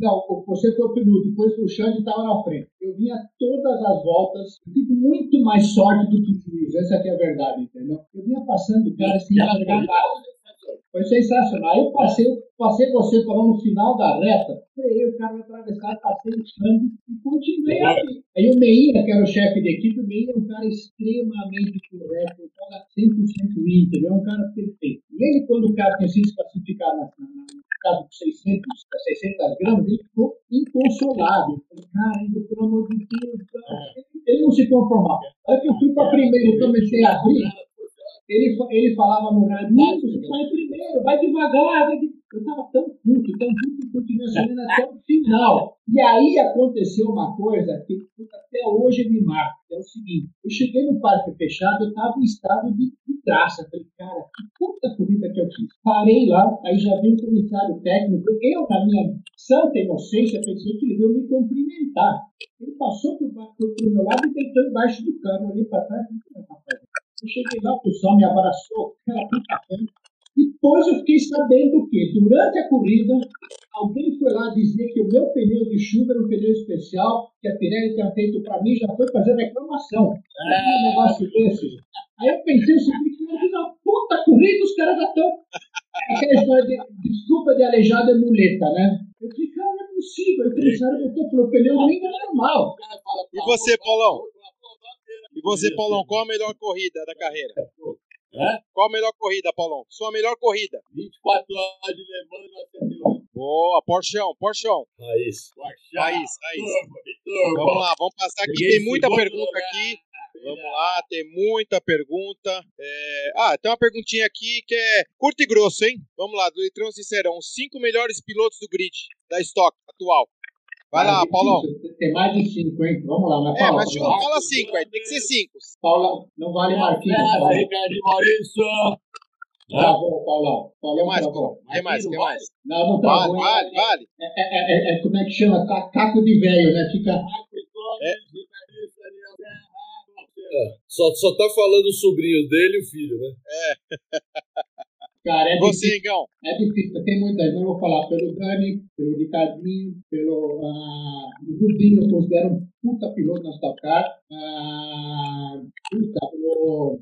não, você foi o período, depois o Xande estava na frente. Eu vinha todas as voltas, eu tive muito mais sorte do que juiz, essa é a verdade, entendeu? Eu vinha passando o cara sem largar nada. Foi sensacional. Aí eu passei, passei você falando no final da reta, falei, o cara vai atravessar, passei o Xande e continuei aqui. Aí o Meinha, que era o chefe de equipe, o Meinha é um cara extremamente correto, um cara 100% íntegro, é um cara perfeito. E ele, quando o cara tinha sido classificado na, na, caso de 600, 600 gramas, ele ficou inconsolável. Falei, caramba, pelo amor de Deus, ele não se conformava. Aí que eu fui para primeiro e comecei a abrir, ele, ele falava no rádio, você vai primeiro, vai devagar, vai devagar. Eu estava tão puto, tão puto, que continuei assinando até o final. E aí aconteceu uma coisa que até hoje me marca, que é o seguinte, eu cheguei no parque fechado, eu estava em estado de, de traça. Falei, cara, que puta corrida que eu fiz. Parei lá, aí já veio o comissário técnico, eu, na minha santa inocência, pensei que ele veio me cumprimentar. Ele passou por, por meu lado e deitou embaixo do carro, ali para trás, eu cheguei lá, o pessoal me abraçou, aquela puta depois eu fiquei sabendo que, durante a corrida, alguém foi lá dizer que o meu pneu de chuva era um pneu especial, que a Pirelli tinha feito para mim, já foi fazer reclamação. É um negócio desse. Aí eu pensei o seguinte, eu fiz uma puta corrida, os caras já estão... Aquela história de desculpa de aleijado é muleta, né? Eu falei, cara, não é possível. Aí o comissário botou pelo pneu nem é normal. E você, Paulão? E você, Paulão, qual a melhor corrida da carreira? Hã? Qual a melhor corrida, Paulão? Sua melhor corrida? 24 horas de Le Mans 98. Boa, Porchão, Porchão. Raiz. Porsche. Raiz, raiz. Turbo, turbo. Vamos lá, vamos passar aqui. Tem muita pergunta aqui. Vamos lá, tem muita pergunta. É, Ah, tem uma perguntinha aqui que é curto e grosso, hein? Vamos lá, do Litrão Sincerão. Os cinco melhores pilotos do grid da Stock atual. Vai lá, Ah, Paulão. Tem mais de cinco, hein? Vamos lá, mas É, fala. mas Paula. fala cinco, é, tem que ser cinco. Paula, não vale Marquinhos. Paula. Ricardinho Maurício. Travou, Paulão. Quem Paulão mais, travou. Paulão? Quem mais? Quem mais? Não, não Vale, travou. vale, é, vale. É, é, é, é, como é que chama? Ca- Caco de velho, né? Fica. É. É, só, só tá falando o sobrinho dele e o filho, né? Cara, é difícil. Você, Igão. É difícil, tem muita gente. Mas eu vou falar pelo Dani, pelo Ricardinho, pelo ah, o Rubinho, eu considero um puta piloto na Stock Car. Ah, puta, o,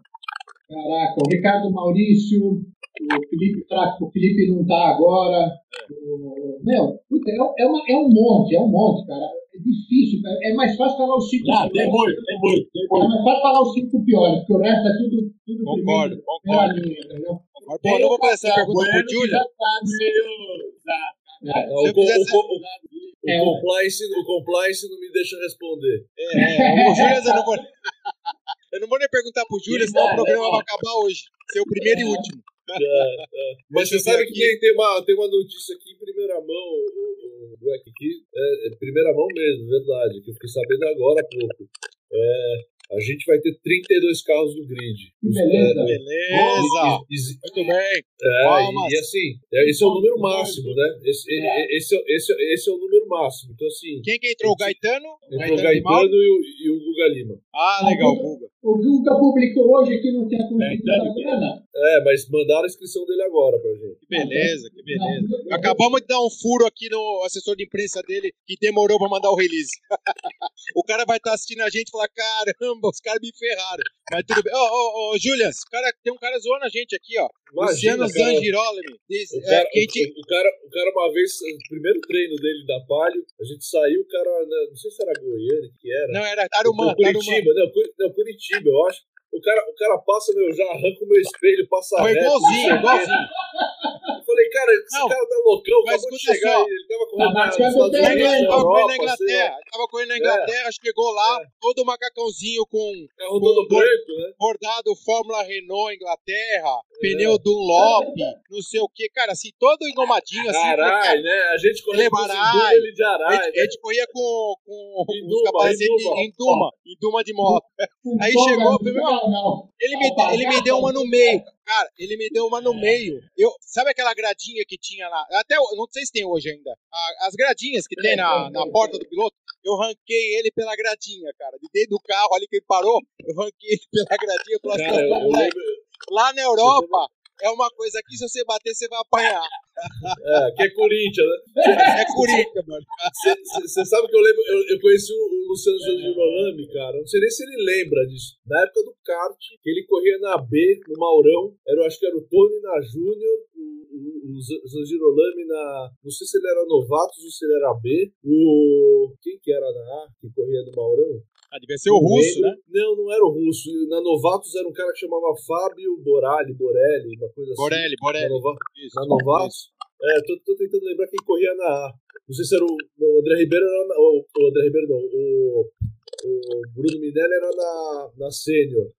caraca, o Ricardo Maurício, o Felipe Fraco, o Felipe não tá agora. O, meu, puta, é, é, uma, é um monte, é um monte, cara. É difícil, cara. é mais fácil falar os cinco Ah, tem muito, tem muito, tem É muito. mais fácil falar os cinco piores, porque o resto é tudo, tudo Concordo, primeiro, concordo. linha, entendeu? Mas, Pô, não vou fazer essa pergunta pro meio... já- É, O, É, compliance, o compliance não me deixa responder. É, é, o eu não vou. Eu não vou nem perguntar pro Júlio, senão o programa vai acabar hoje. Ser o primeiro e último. É, é. Mas você sabe que tem, uma, tem uma notícia aqui em primeira mão, o, aqui, é, é primeira mão mesmo, verdade, que eu fiquei sabendo agora há pouco. É, a gente vai ter 32 carros no grid. Beleza. Beleza. E- e- Muito bem. É, e, e assim, é, esse é o número máximo, né? Esse, e- esse, é- esse, é- esse é o número máximo. Então, assim, Quem que entrou? O Gaetano? entrou o? Gaetano e o, e o Guga Lima. Ah, legal, Guga. O Guga publicou hoje que não tinha conseguido É, grana. É, mas mandaram a inscrição dele agora pra gente. Que beleza, que beleza. Acabamos de dar um furo aqui no assessor de imprensa dele que demorou pra mandar o release. o cara vai estar assistindo a gente e falar: caramba, os caras me ferraram. Mas tudo bem. Ô, ô, ô, Julius, cara, tem um cara zoando a gente aqui, ó. Imagina, Luciano Zangirolami. O é, cara, quem o- te- o, cara, o cara, uma vez, o primeiro treino dele da Palio, a gente saiu, o cara, né, não sei se era Goiânia, que era. Não, era Tarumã, Tarumã. Curitiba, não, Curi- não, Curitiba, eu acho. O cara, o cara passa, meu, já arranca o meu espelho, passa Foi reto, igualzinho, igualzinho. Eu falei, cara, esse Não, cara tá loucão, mas acabou de chegar, só. ele tava correndo na- né? Ele tava correndo na. Inglaterra, ele tava correndo na Inglaterra, chegou lá, É. todo macacãozinho com Carro todo branco, né? bordado Fórmula Renault Inglaterra, É. pneu Dunlop, não sei o que, cara, assim, todo engomadinho, assim. Caralho, né? A gente Ele é com ele de A Arai, gente, a gente corria com, com Em os capacetes em Duma. em Duma, de moto. Aí chegou, primeiro- não, não. Ele me, ele me deu uma no meio, cara, ele me deu uma no meio. Eu, sabe aquela gradinha que tinha lá? Até, eu não sei se tem hoje ainda. A- As gradinhas que tem na, na porta do piloto, eu ranquei ele pela gradinha, cara. De dentro do carro ali que ele parou, eu ranquei ele pela gradinha e falei Cara, eu, assim, eu moleque, lembro, lá na Europa é uma coisa que se você bater, você vai apanhar. é, que é Corinthians, né? É Corinthians, mano. Você sabe que eu lembro, eu, eu conheci o, Luciano Girolami, cara. Não sei nem se ele lembra disso. Na época do kart, que ele corria na B, no Maurão. Era, eu acho que era o Tony na Júnior, o, o, o Z- Z- Girolami na. Não sei se ele era Novatos ou se ele era B. O. Quem que era na A que corria no Maurão? Ah, devia ser o russo, né? Não, não era o russo. Na Novatos era um cara que chamava Fábio Borali, Borelli, uma coisa assim. Borelli, Na, Borelli. Nova... Na Novatos? É, tô, tô tentando lembrar quem corria na A. Não sei se era o. Não, o André Ribeiro era na. O, o André Ribeiro não. O, o Bruno Minelli era na, na Sênior.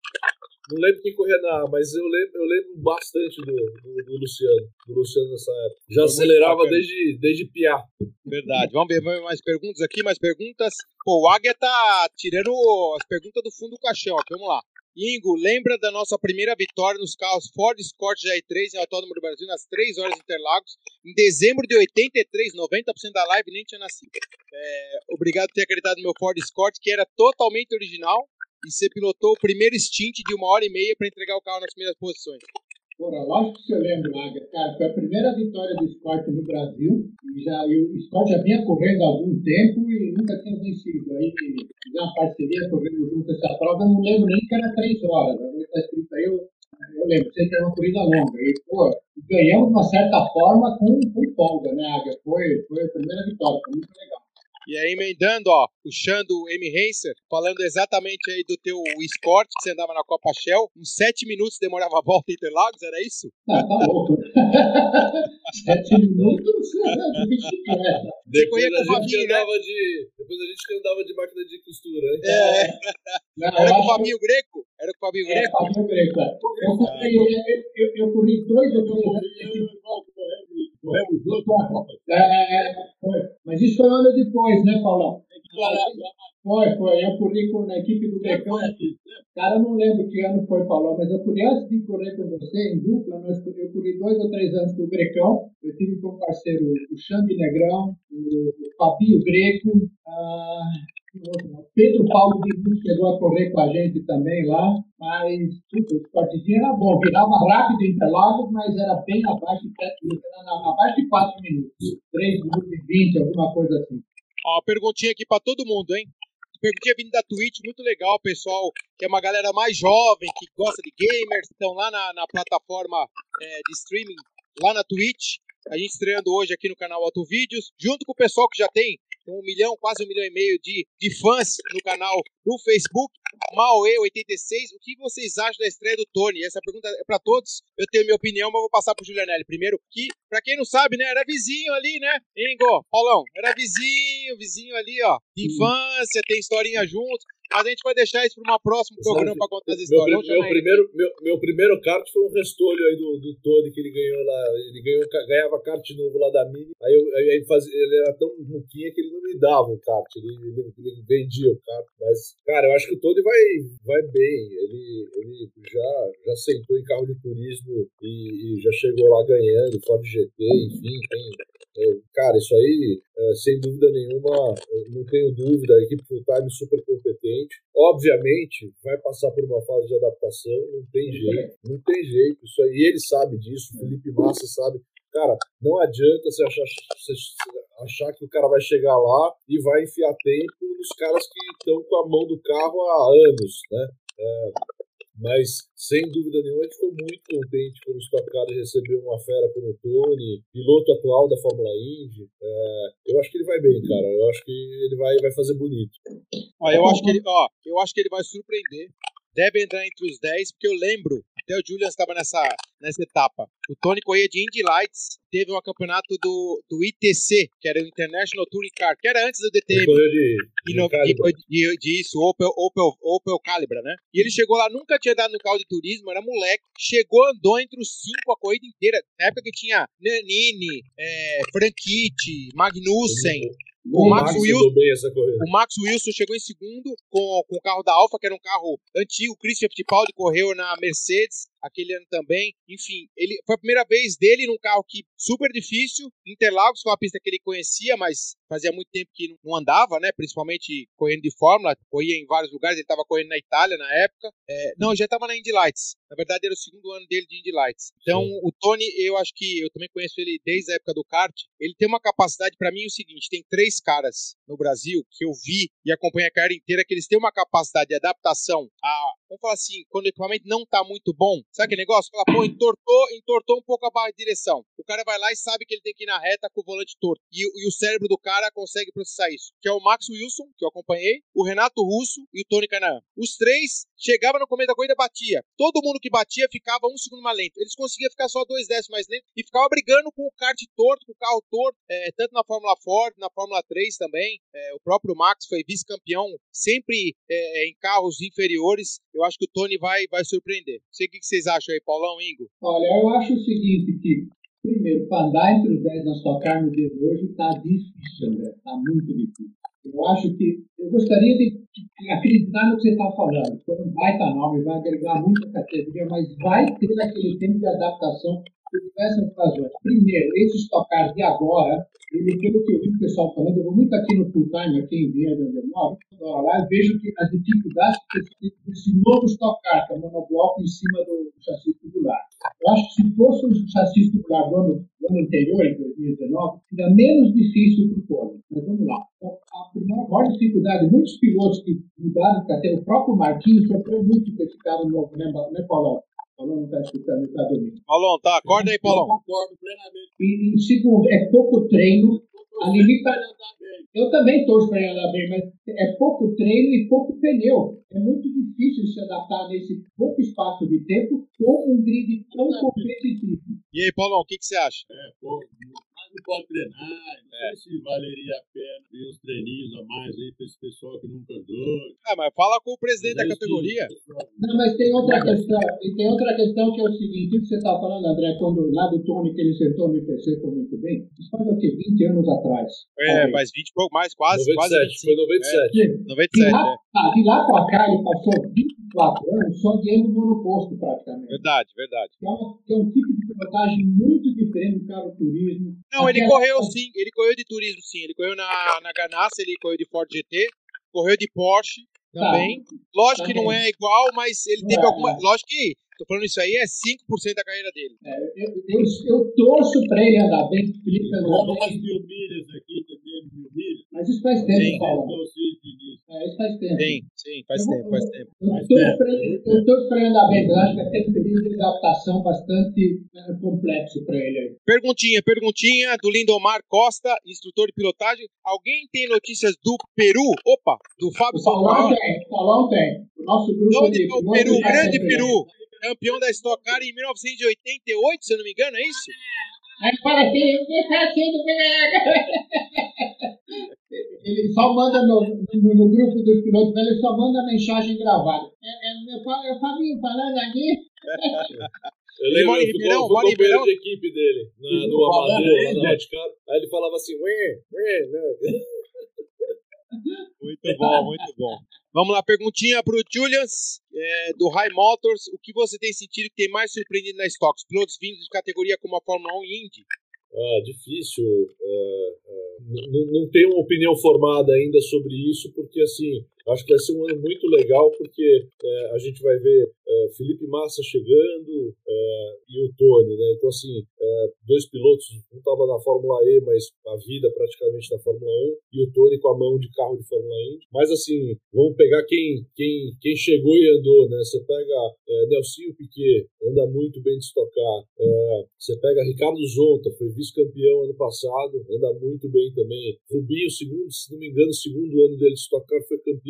Não lembro quem corria na A, mas eu lembro, eu lembro bastante do, do, do Luciano. Do Luciano nessa época. Já acelerava desde, desde Piá. Verdade. Vamos ver vamos ver mais perguntas aqui, mais perguntas. Pô, o Águia tá tirando as perguntas do fundo do caixão aqui. Vamos lá. Ingo, lembra da nossa primeira vitória nos carros Ford Escort GR3 em Autódromo do Brasil nas 3 horas de Interlagos, em dezembro de 83, 90% da live nem tinha nascido. É, obrigado por ter acreditado no meu Ford Escort, que era totalmente original, e você pilotou o primeiro stint de uma hora e meia para entregar o carro nas primeiras posições. Porra, lógico que lembra, Águia. Cara, foi a primeira vitória do Scott no Brasil. E, já, o Scott já vinha correndo há algum tempo e nunca tinha vencido. Aí fizemos uma parceria, correndo junto essa prova. Eu não lembro nem que era três horas. Agora está escrito aí, eu, eu lembro. Sei que era uma corrida longa. E, pô, ganhamos de uma certa forma com, com folga, né, Águia? Foi, foi a primeira vitória. Foi muito legal. E aí, emendando, ó, puxando o M. Racer, falando exatamente aí do teu esporte, que você andava na Copa Shell, uns sete minutos demorava a volta em Interlagos, era isso? Ah, tá louco. sete minutos. Depois corria a com o Fabinho, né? andava de. Depois a gente que andava de máquina de costura, hein? É, Não, era com o acho que- Fabinho Greco? Era com o Fabinho É, Greco? Fabinho Greco. é. Eu, corri- eu, eu, eu corri dois ou anos. Corremos juntos. É, é, é, foi. Mas isso foi um ano depois, né, Paulão? Foi, foi. Eu corri com a equipe do Grecão. Cara, eu não lembro que ano foi, Paulão, mas eu corri antes de correr com você, em dupla, nós, eu corri dois ou três anos com o Grecão. Eu tive como parceiro o Xande Negrão, o Fabinho Greco? Pedro Paulo Bidu chegou a correr com a gente também lá, mas puta, o esportezinho era bom, virava rápido em Interlagos, mas era bem abaixo de 7 minutos, abaixo de 4 minutos, 3 minutos e 20, alguma coisa assim. Ó, uma perguntinha aqui pra todo mundo, hein? Perguntinha vindo da Twitch, muito legal, pessoal, que é uma galera mais jovem, que gosta de gamers, estão lá na, na plataforma é, de streaming, lá na Twitch. A gente estreando hoje aqui no canal Auto Vídeos, junto com o pessoal que já tem um milhão, quase um milhão e meio de, de fãs no canal do Facebook. Maoe86, o que vocês acham da estreia do Tony? Essa pergunta é pra todos. Eu tenho minha opinião, mas vou passar pro Julianelli primeiro. Que, pra quem não sabe, né, era vizinho ali, né? Ingo, Paulão, era vizinho, vizinho ali, ó, de infância, tem historinha junto. Mas a gente vai deixar isso para um próximo programa para contar as Meu, histórias. meu ele. primeiro, meu, meu primeiro kart foi um restolho aí do, do Tony que ele ganhou lá. Ele ganhou, ganhava kart novo lá da Mini. Aí, eu, aí ele, fazia, ele era tão muquinha que ele não me dava o kart. Ele, ele, ele vendia o kart. Mas, cara, eu acho que o Tony vai, vai bem. Ele, ele já, já sentou em carro de turismo e, e já chegou lá ganhando, Ford GT, enfim, tem. é, cara, isso aí, é, sem dúvida nenhuma, não tenho dúvida, a equipe full time super competente. Obviamente, vai passar por uma fase de adaptação, não tem jeito, não tem jeito. Isso aí, ele sabe disso, o Felipe Massa sabe. Cara, não adianta você achar, você achar que o cara vai chegar lá e vai enfiar tempo nos caras que estão com a mão do carro há anos, né? É, mas, sem dúvida nenhuma, a gente ficou muito contente como Stock Car receber uma fera como o Tony, piloto atual da Fórmula Indy. É, eu acho que ele vai bem, cara. Eu acho que ele vai, vai fazer bonito. Ó, eu acho que ele, ó, eu acho que ele vai surpreender. Deve entrar entre os 10, porque eu lembro, até o Julian estava nessa, nessa etapa. O Tony corria de Indy Lights, teve um campeonato do, do ITC, que era o International Touring Car, que era antes do Ele DTM. correu de, de no, de, de, de isso, Opel, Opel, Opel Calibra, né? E ele chegou lá, nunca tinha andado no carro de turismo, era moleque. Chegou, andou entre os cinco a corrida inteira. Na época que tinha Nanini, é, Franchitti, Magnussen. O Max Max Wilson-. O Max Wilson chegou em segundo com, com o carro da Alfa, que era um carro antigo. O Christian Fittipaldi correu na Mercedes aquele ano também. Enfim, ele foi a primeira vez dele num carro que super difícil. Interlagos foi uma pista que ele conhecia, mas fazia muito tempo que não andava, né? Principalmente correndo de Fórmula, corria em vários lugares. Ele estava correndo na Itália na época. É, não, já estava na Indy Lights. Na verdade, era o segundo ano dele de Indy Lights. Então, Sim. o Tony, eu acho que eu também conheço ele desde a época do kart. Ele tem uma capacidade, para mim, é o seguinte: tem três caras no Brasil que eu vi e acompanhei a carreira inteira que eles têm uma capacidade de adaptação a, vamos falar assim, quando o equipamento não tá muito bom, sabe aquele negócio? Fala, pô, entortou, entortou um pouco a barra de direção. O cara vai lá e sabe que ele tem que ir na reta com o volante torto. E, e o cérebro do cara consegue processar isso. Que é o Max Wilson, que eu acompanhei, o Renato Russo e o Tony Canaan. Os três chegavam no começo da corrida batia. Todo mundo que batia ficava um segundo mais lento. Eles conseguiam ficar só dois décimos mais lento e ficava brigando com o kart torto, com o carro torto, é, tanto na Fórmula Ford, na Fórmula 3 também. É, o próprio Max foi vice-campeão sempre é, em carros inferiores. Eu acho que o Tony vai, vai surpreender. Não sei o que vocês acham aí, Paulão, Ingo. Olha, eu acho o seguinte, que, primeiro, para andar entre os 10 na Stock Car no dia de hoje está difícil, André. Está muito difícil. Eu acho que, eu gostaria de acreditar no que você está falando. Foi um baita nome, vai agregar muita categoria, mas vai ter aquele tempo de adaptação por diversas razões. Primeiro, esse Stock Car de agora, ele, pelo que eu vi o pessoal falando, eu vou muito aqui no full time, aqui em Vinha, onde eu moro, lá, eu vejo que as dificuldades que esse, esse novo Stock Car, que é monobloco em cima do, chassi tubular. Eu acho que se fosse o chassi tubular do ano, do ano anterior, em 2019, seria menos difícil para o Tony. Mas vamos lá. Então, a primeira maior dificuldade, muitos pilotos que mudaram carteira, o próprio Marquinhos sofreu muito com esse carro novo, né, né Paulão? Paulão não está escutando, está dormindo. Paulão, tá? Acorda aí, Eu Paulão. concordo plenamente. E, e segundo, é pouco treino, a limita- Vai andar bem. Eu também torço para ele andar bem, mas é pouco treino e pouco pneu. É muito difícil se adaptar nesse pouco espaço de tempo com um grid tão competitivo. E aí, Paulão, o que, que você acha? É, não pode treinar. Não É. sei se valeria a pena ver uns treininhos a mais aí pra esse pessoal que nunca andou. Ah, mas fala com o presidente da Mas é isso, categoria. Não, mas tem outra questão, e tem outra questão que é o seguinte, o que você está falando, André, quando lá do Tony que ele sentou no IPC foi muito bem, isso faz o quê? 20 anos atrás. É, faz 20 e pouco mais, quase, quase 97, foi 97. De, 97, lá, é. ah, de lá para cá ele passou 24 anos só guiando monoposto praticamente. Verdade, verdade. Que é, um, que é um tipo de pilotagem muito diferente do carro turismo. Não, ele correu sim, ele correu de turismo sim, ele correu na, na Ganassi, ele correu de Ford GT, correu de Porsche também. Lógico que não é igual, mas ele teve Tá. Não é, alguma. é. Lógico que, tô falando isso aí, é 5% da carreira dele. É, eu, eu, eu torço para ele andar bem, o Felipe andar Rola umas bem, mil milhas aqui também, mil milhas. mas isso faz tempo, Sim. Paulo. É, isso faz tempo. Sim, sim, faz Eu- tempo, faz tempo. Eu torço pra ele- eu torço para ele andar bem, mas eu acho que vai ter um período de adaptação bastante eh, complexo para ele aí. Perguntinha, perguntinha do Lindomar Costa, instrutor de pilotagem. Alguém tem notícias do Peru? Opa, do Fábio O Paulão Salvador. tem, o Paulão tem. O nosso grupo De onde de está o pilotos Peru? Grande Peru. Campeão da Stock Car em 1988, se eu não me engano, é isso? Aí fala assim, ele tá assim do Ele só manda no, no, no grupo dos pilotos, ele só manda mensagem gravada. É, é, meu, é o Fabinho falando aqui. Eu lembro, em eu fui, companheiro de equipe dele, na, Ele no Amadeu, lá na Hotcar. Aí ele falava assim, ué, ué, né? Muito bom, muito bom. Vamos lá, perguntinha pro Julians, é, do High Motors. O que você tem sentido que tem mais surpreendido na Stock? Os pilotos vindos de categoria como a Fórmula 1 e Indy? Ah, difícil. n- n- não tenho uma opinião formada ainda sobre isso, porque assim, acho que vai ser um ano muito legal, porque eh, a gente vai ver o Felipe Massa chegando eh, e o Tony, né? Então, assim, eh, dois pilotos, um estava na Fórmula E, mas a vida praticamente na Fórmula 1, e o Tony com a mão de carro de Fórmula Indy. Mas assim, vamos pegar quem, quem, quem chegou e andou, né? Você pega eh, Nelsinho Piquet, anda muito bem de estocar. Eh, você pega Ricardo Zonta, foi vice-campeão ano passado, anda muito bem também. Rubinho, segundo, se não me engano, segundo ano dele de Stock Car foi campeão.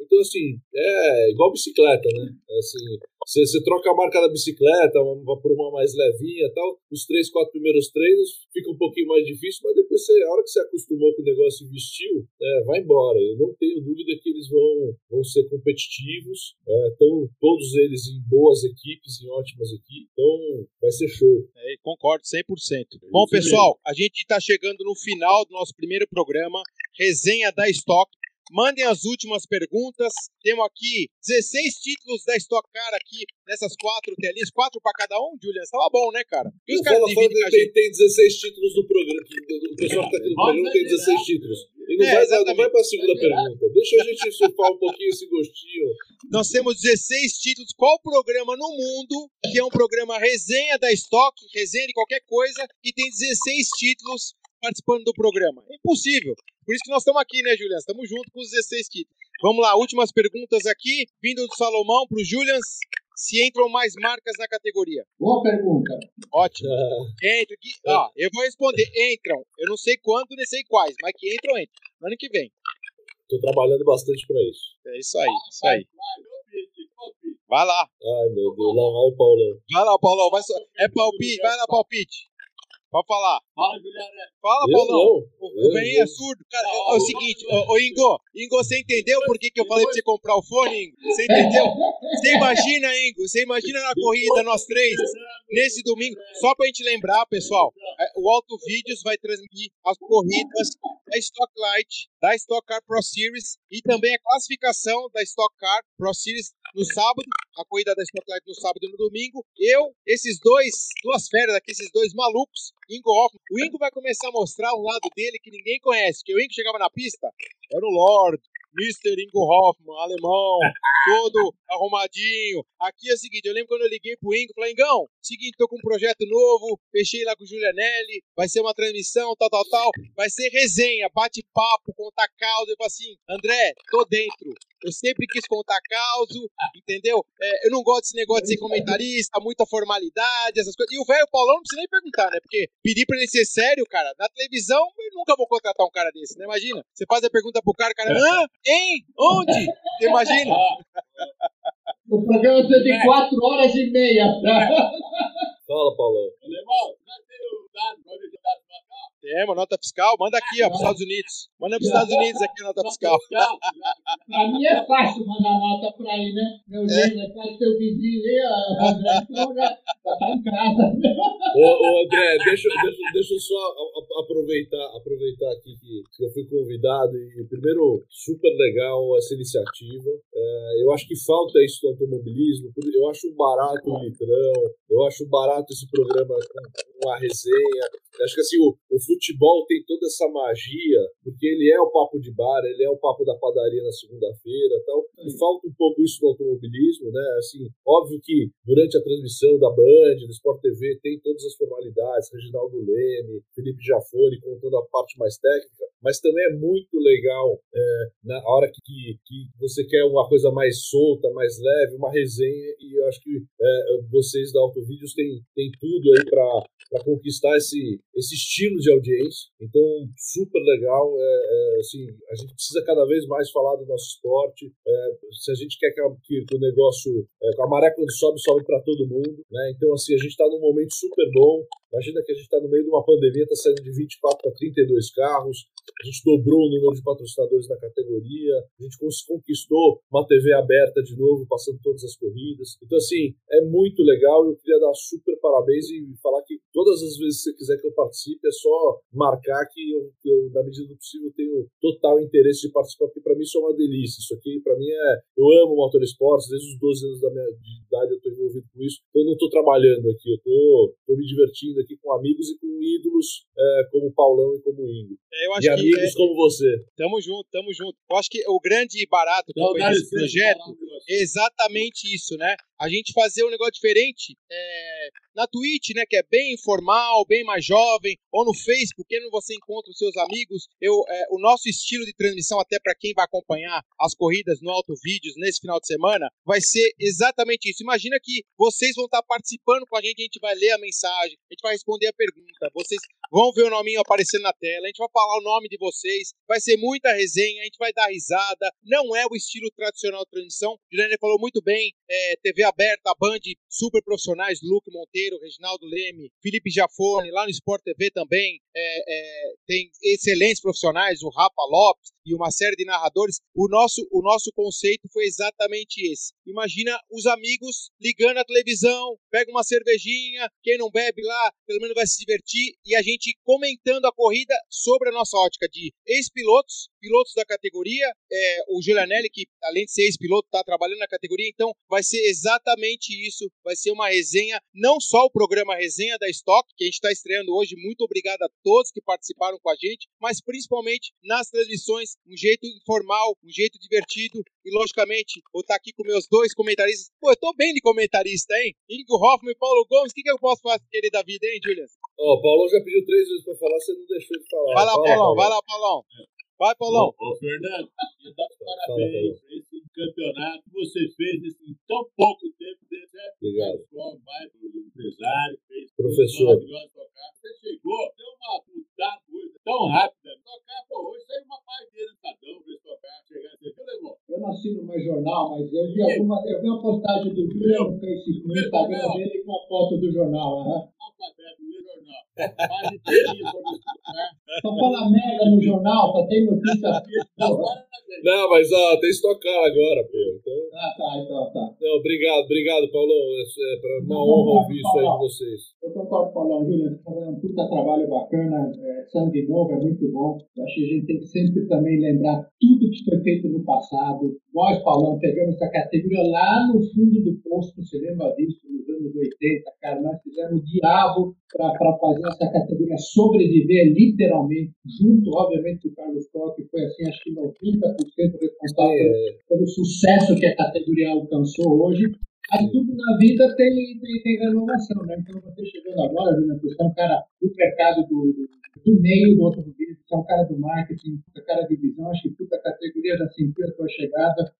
Então, assim, é igual bicicleta, né? É assim, você, você troca a marca da bicicleta uma, por uma mais levinha e tal. Os três, quatro primeiros treinos fica um pouquinho mais difícil, mas depois, você, a hora que você acostumou com o negócio e vestiu, é, vai embora. Eu não tenho dúvida que eles vão, vão ser competitivos. Estão todos eles em boas equipes, em ótimas equipes. Então, vai ser show. É, concordo 100%. Bom, isso pessoal, a gente está chegando no final do nosso primeiro programa, resenha da Stock. Mandem as últimas perguntas. Temos aqui 16 títulos da Stock Car aqui nessas quatro telinhas, quatro para cada um, Julian. Tava bom, né, cara? E os Não, caras a tem, gente. tem 16 títulos do programa. que- O pessoal que tá aqui no programa tem virar, 16 títulos. E não, É, vai, não vai pra segunda Vai virar. pergunta. Deixa a gente surfar um pouquinho esse gostinho. Nós temos 16 títulos. Qual programa no mundo que é um programa resenha da Stock, resenha de qualquer coisa, e tem 16 títulos participando do programa? É impossível. Por isso que nós estamos aqui, né, Julian? Estamos junto com os 16 títulos. Vamos lá, últimas perguntas aqui, vindo do Salomão para o Julian. Se entram mais marcas na categoria? Boa pergunta. Ótimo. Entra aqui. Ah, eu vou responder. Entram. Eu não sei quando, nem sei quais, mas que entram, entram. Ano que vem. Tô trabalhando bastante pra isso. É isso aí, isso aí. Vai, palpite, palpite. Vai lá. Ai, meu Deus, lá vai o Paulão. Vai lá, Paulão. Vai só... É palpite, vai lá, palpite. Pode falar. Fala, Juliana. Fala, Eu Paulão. O, Beninho é surdo. Cara, é, é o seguinte, ô, ô, Ingo, Ingo, você entendeu por que, que eu falei pra você comprar o fone, Ingo? Você entendeu? Você imagina, Ingo, você imagina na corrida, nós três, nesse domingo, só pra gente lembrar, pessoal, é, o Auto Vídeos vai transmitir as corridas da Stock Light, da Stock Car Pro Series e também a classificação da Stock Car Pro Series no sábado, a corrida da Stock Light no sábado e no domingo. Eu, esses dois, duas férias aqui, esses dois malucos, Ingo Hoffman. O Ingo vai começar a mostrar um lado dele que ninguém conhece, porque o Ingo chegava na pista, era o Lord, Mr. Ingo Hoffman, alemão, todo arrumadinho. Aqui é o seguinte, eu lembro quando eu liguei pro Ingo, falei, Ingão, seguinte, tô com um projeto novo, fechei lá com o Julianelli, vai ser uma transmissão, tal, tal, tal, vai ser resenha, bate-papo, contar causa. Eu falei assim, André, tô dentro. Eu sempre quis contar causa, entendeu? É, eu não gosto desse negócio de ser comentarista, muita formalidade, essas coisas. E o velho Paulão não precisa nem perguntar, né? Porque pedir pra ele ser sério, cara, na televisão eu nunca vou contratar um cara desse, né? Imagina. Você faz a pergunta pro cara, o cara, hã? Hein? Onde? Você imagina? O programa tem de quatro horas e meia. Fala, Paulão. Alemão, já tem o dado, pode ter dado pra cá? Temos, nota fiscal, manda aqui, ó, pros Estados Unidos. Manda pros Estados Unidos aqui a nota fiscal. Pra mim é fácil mandar nota pra aí, né? Meu Deus, é quase teu vizinho aí, ó, André, então já, tá em casa. Ô, ô, André, deixa, deixa, deixa eu só aproveitar, aproveitar aqui que, eu fui convidado e, primeiro, super legal essa iniciativa. É, eu acho que falta isso do automobilismo, eu acho barato o litrão, eu acho barato esse programa com, com a resenha. Eu acho que assim, o, o futebol tem toda essa magia, porque ele é o papo de bar, ele é o papo da padaria na segunda-feira tal. E falta um pouco isso no automobilismo, né? Assim, óbvio que durante a transmissão da Band, do Sport TV, tem todas as formalidades, Reginaldo Leme, Felipe Jafone contando a parte mais técnica, mas também é muito legal é, na hora que, que, que você quer uma coisa mais solta, mais leve, uma resenha, e eu acho que é, vocês da Autovídeos têm, têm tudo aí para conquistar esse, esse estilo de audiência. Então, super legal. É, é, assim, a gente precisa cada vez mais falar do nosso esporte. É, se a gente quer que, que- que o negócio. É, a maré quando sobe, sobe para todo mundo. Né? Então, assim, a gente está num momento super bom. Imagina que a gente está no meio de uma pandemia, está saindo de 24 para 32 carros. A gente dobrou o número de patrocinadores da categoria. A gente conquistou uma TV aberta de novo, passando todas as corridas. Então, assim, é muito legal. Eu queria dar super parabéns e falar que todas as vezes que você quiser que eu participe, é só marcar que eu, eu na medida do possível, tenho total interesse de participar, porque para mim isso é uma delícia. Isso aqui, para mim, é. Eu amo motorsports, desde os 12 anos da minha de idade eu estou envolvido com isso. Então, eu não estou trabalhando aqui, eu estou me divertindo aqui com amigos e com ídolos é, como o Paulão e como o Ingo. É, eu acho E que amigos é, como você. tamo junto, tamo junto. Eu acho que o grande barato licença, projeto é exatamente isso, né? A gente fazer um negócio diferente é, na Twitch, né? Que é bem informal, bem mais jovem, ou no Facebook, que você encontra os seus amigos. Eu, é, o nosso estilo de transmissão, até para quem vai acompanhar as corridas no Auto Vídeos nesse final de semana, vai ser exatamente isso. Imagina que vocês vão estar participando com a gente, a gente vai ler a mensagem, a gente vai responder a pergunta, vocês vão ver o nominho aparecendo na tela, a gente vai falar o nome de vocês, vai ser muita resenha, a gente vai dar risada. Não é o estilo tradicional de transmissão. O Juliane falou muito bem, é, TV aberta, Band, super profissionais, Luke Monteiro, Reginaldo Leme, Felipe Jafone, lá no Sport TV também, é, é, tem excelentes profissionais, o Rafa Lopes e uma série de narradores. O nosso, o nosso conceito foi exatamente esse. Imagina os amigos ligando a televisão, pega uma cervejinha, quem não bebe lá, pelo menos vai se divertir, e a gente comentando a corrida sobre a nossa ótica de ex-pilotos, pilotos da categoria, é, o Giulianelli, que além de ser ex-piloto, está trabalhando na categoria, então vai ser exatamente isso, vai ser uma resenha, não só o programa Resenha da Stock, que a gente está estreando hoje, muito obrigado a todos que participaram com a gente, mas principalmente nas transmissões, um jeito informal, um jeito divertido, e logicamente, vou estar aqui com meus dois comentaristas, pô, eu tô bem de comentarista, hein? Ingo Hoffman e Paulo Gomes, o que, que eu posso fazer da vida, hein, Julian? Ó, o Paulão já pediu três vezes para falar, você não deixou de falar. Vai lá, Paulão, vai lá, Paulão. Vai, Paulão. Ô, ô, Fernando, eu Fala, parabéns por esse campeonato que você fez em tão pouco tempo. Desse, né? Obrigado. Escola, vai pro empresário, fez Professor. coisas maravilhosas tocar. Você chegou, deu uma mudada coisa tão rápida. Tocar, pô, hoje saiu uma parteira no Estadão pra eles tocar. Chegar, você viu? Eu não assino mais jornal, mas eu vi alguma. Eu vi uma postagem do Júlio no Facebook, no Instagram dele com a foto do jornal. Né? Alfabeto, no jornal. Eles tocar. Só fala merda no jornal, só tem notícia. Não, mas ó, tem estocar agora, pô. Então, Ah, tá, então tá. não, obrigado, obrigado, Paulão. É, é pra- uma Não, honra ouvir isso aí de vocês. Eu concordo Paulão, Júlio, você está fazendo um puta trabalho bacana, é, sangue novo, é muito bom. Eu acho que a gente tem que sempre também lembrar tudo que foi feito no passado. Nós, Paulão, pegamos essa categoria lá no fundo do poço, você lembra disso, nos anos 80, cara, nós fizemos o diabo para fazer essa categoria sobreviver, realmente, junto, obviamente, com o Carlos Toque, foi assim, acho que 90% responsável é. pelo sucesso que a categoria alcançou hoje. Mas tudo na vida tem, tem, tem renovação, né? Então, você chegando agora, Juliano, você é um cara do mercado do, do meio do automobilismo, você é um cara do marketing, um cara de visão, acho que toda a categoria já sentiu a tua chegada,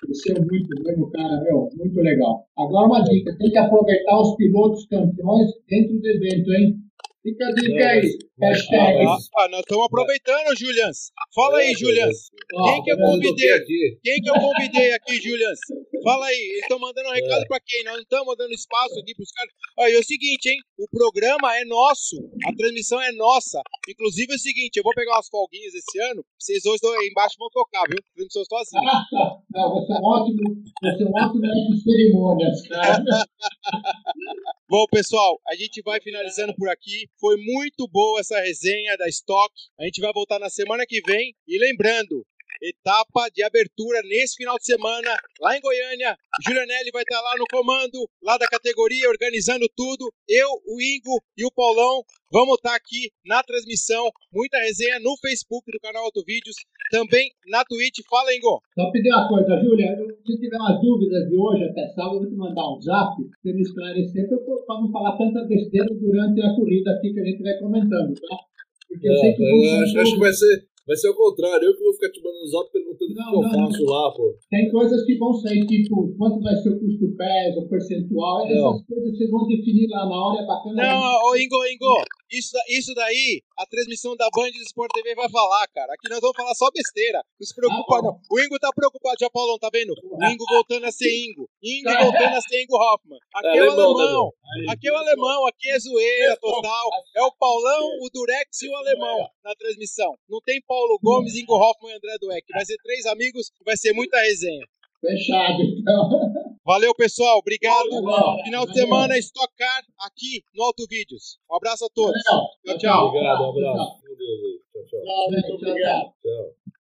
cresceu muito mesmo, cara, meu, muito legal. Agora uma dica, tem que aproveitar os pilotos campeões dentro do evento, hein? Fica a dica aí. Hashtag. Ah, ah, nós estamos aproveitando, Julians. Fala aí, Julians. Quem que eu convidei? Quem que eu convidei aqui, Julians? Fala aí. Eles estão mandando um recado é. para quem? Nós não estamos dando espaço aqui para os caras. Olha, é o seguinte, hein? O programa é nosso. A transmissão é nossa. Inclusive é o seguinte, eu vou pegar umas folguinhas esse ano. Vocês dois aí embaixo vão tocar, viu? Transmissão sozinho. Ah, tá. Não, vai ser um ótimo, vai ser um ótimo de cerimônias, cara. Bom, pessoal, a gente vai finalizando por aqui. Foi muito boa essa resenha da Stock. A gente vai voltar na semana que vem. E lembrando, etapa de abertura nesse final de semana, lá em Goiânia. Julianelli vai estar lá no comando, lá da categoria, organizando tudo. Eu, o Ingo e o Paulão vamos estar aqui na transmissão. Muita resenha no Facebook do canal Autovídeos, também na Twitch. Fala, Ingo. Só pedir uma coisa, Júlia. Se tiver umas dúvidas de hoje até sábado, eu vou te mandar um zap para me esclarecer, para não falar tanta besteira durante a corrida aqui que a gente vai comentando, tá? Porque eu, é, sei que eu acho, acho que vai ser Vai ser o contrário, eu que vou ficar te mandando zap perguntando o que, eu faço não. lá, pô. Tem coisas que vão sair, tipo, quanto vai ser o custo pés, o percentual, não. essas coisas vocês vão definir lá na hora, é bacana. Não, ô Ingo, Ingo, isso, isso daí, a transmissão da Band do Sport TV vai falar, cara. Aqui nós vamos falar só besteira. Não se preocupa, ah, não. O Ingo tá preocupado, já, Paulão, tá vendo? O Ingo voltando a ser Ingo. Ingo é. voltando a ser Ingo Hoffman. Aqui é, é o alemão. Aqui é o alemão, aqui é zoeira total. É o Paulão, o Durex e o alemão na transmissão. Não tem Paulo Gomes, Ingo Hoffman e André Dueck. Vai ser três amigos e vai ser muita resenha. Fechado, então. Valeu, pessoal. Obrigado. Final de semana, Stock Car aqui no Auto Vídeos. Um abraço a todos. Tchau, tchau. Obrigado, um abraço. Meu Deus. Tchau, tchau. Tchau, muito obrigado. Tchau.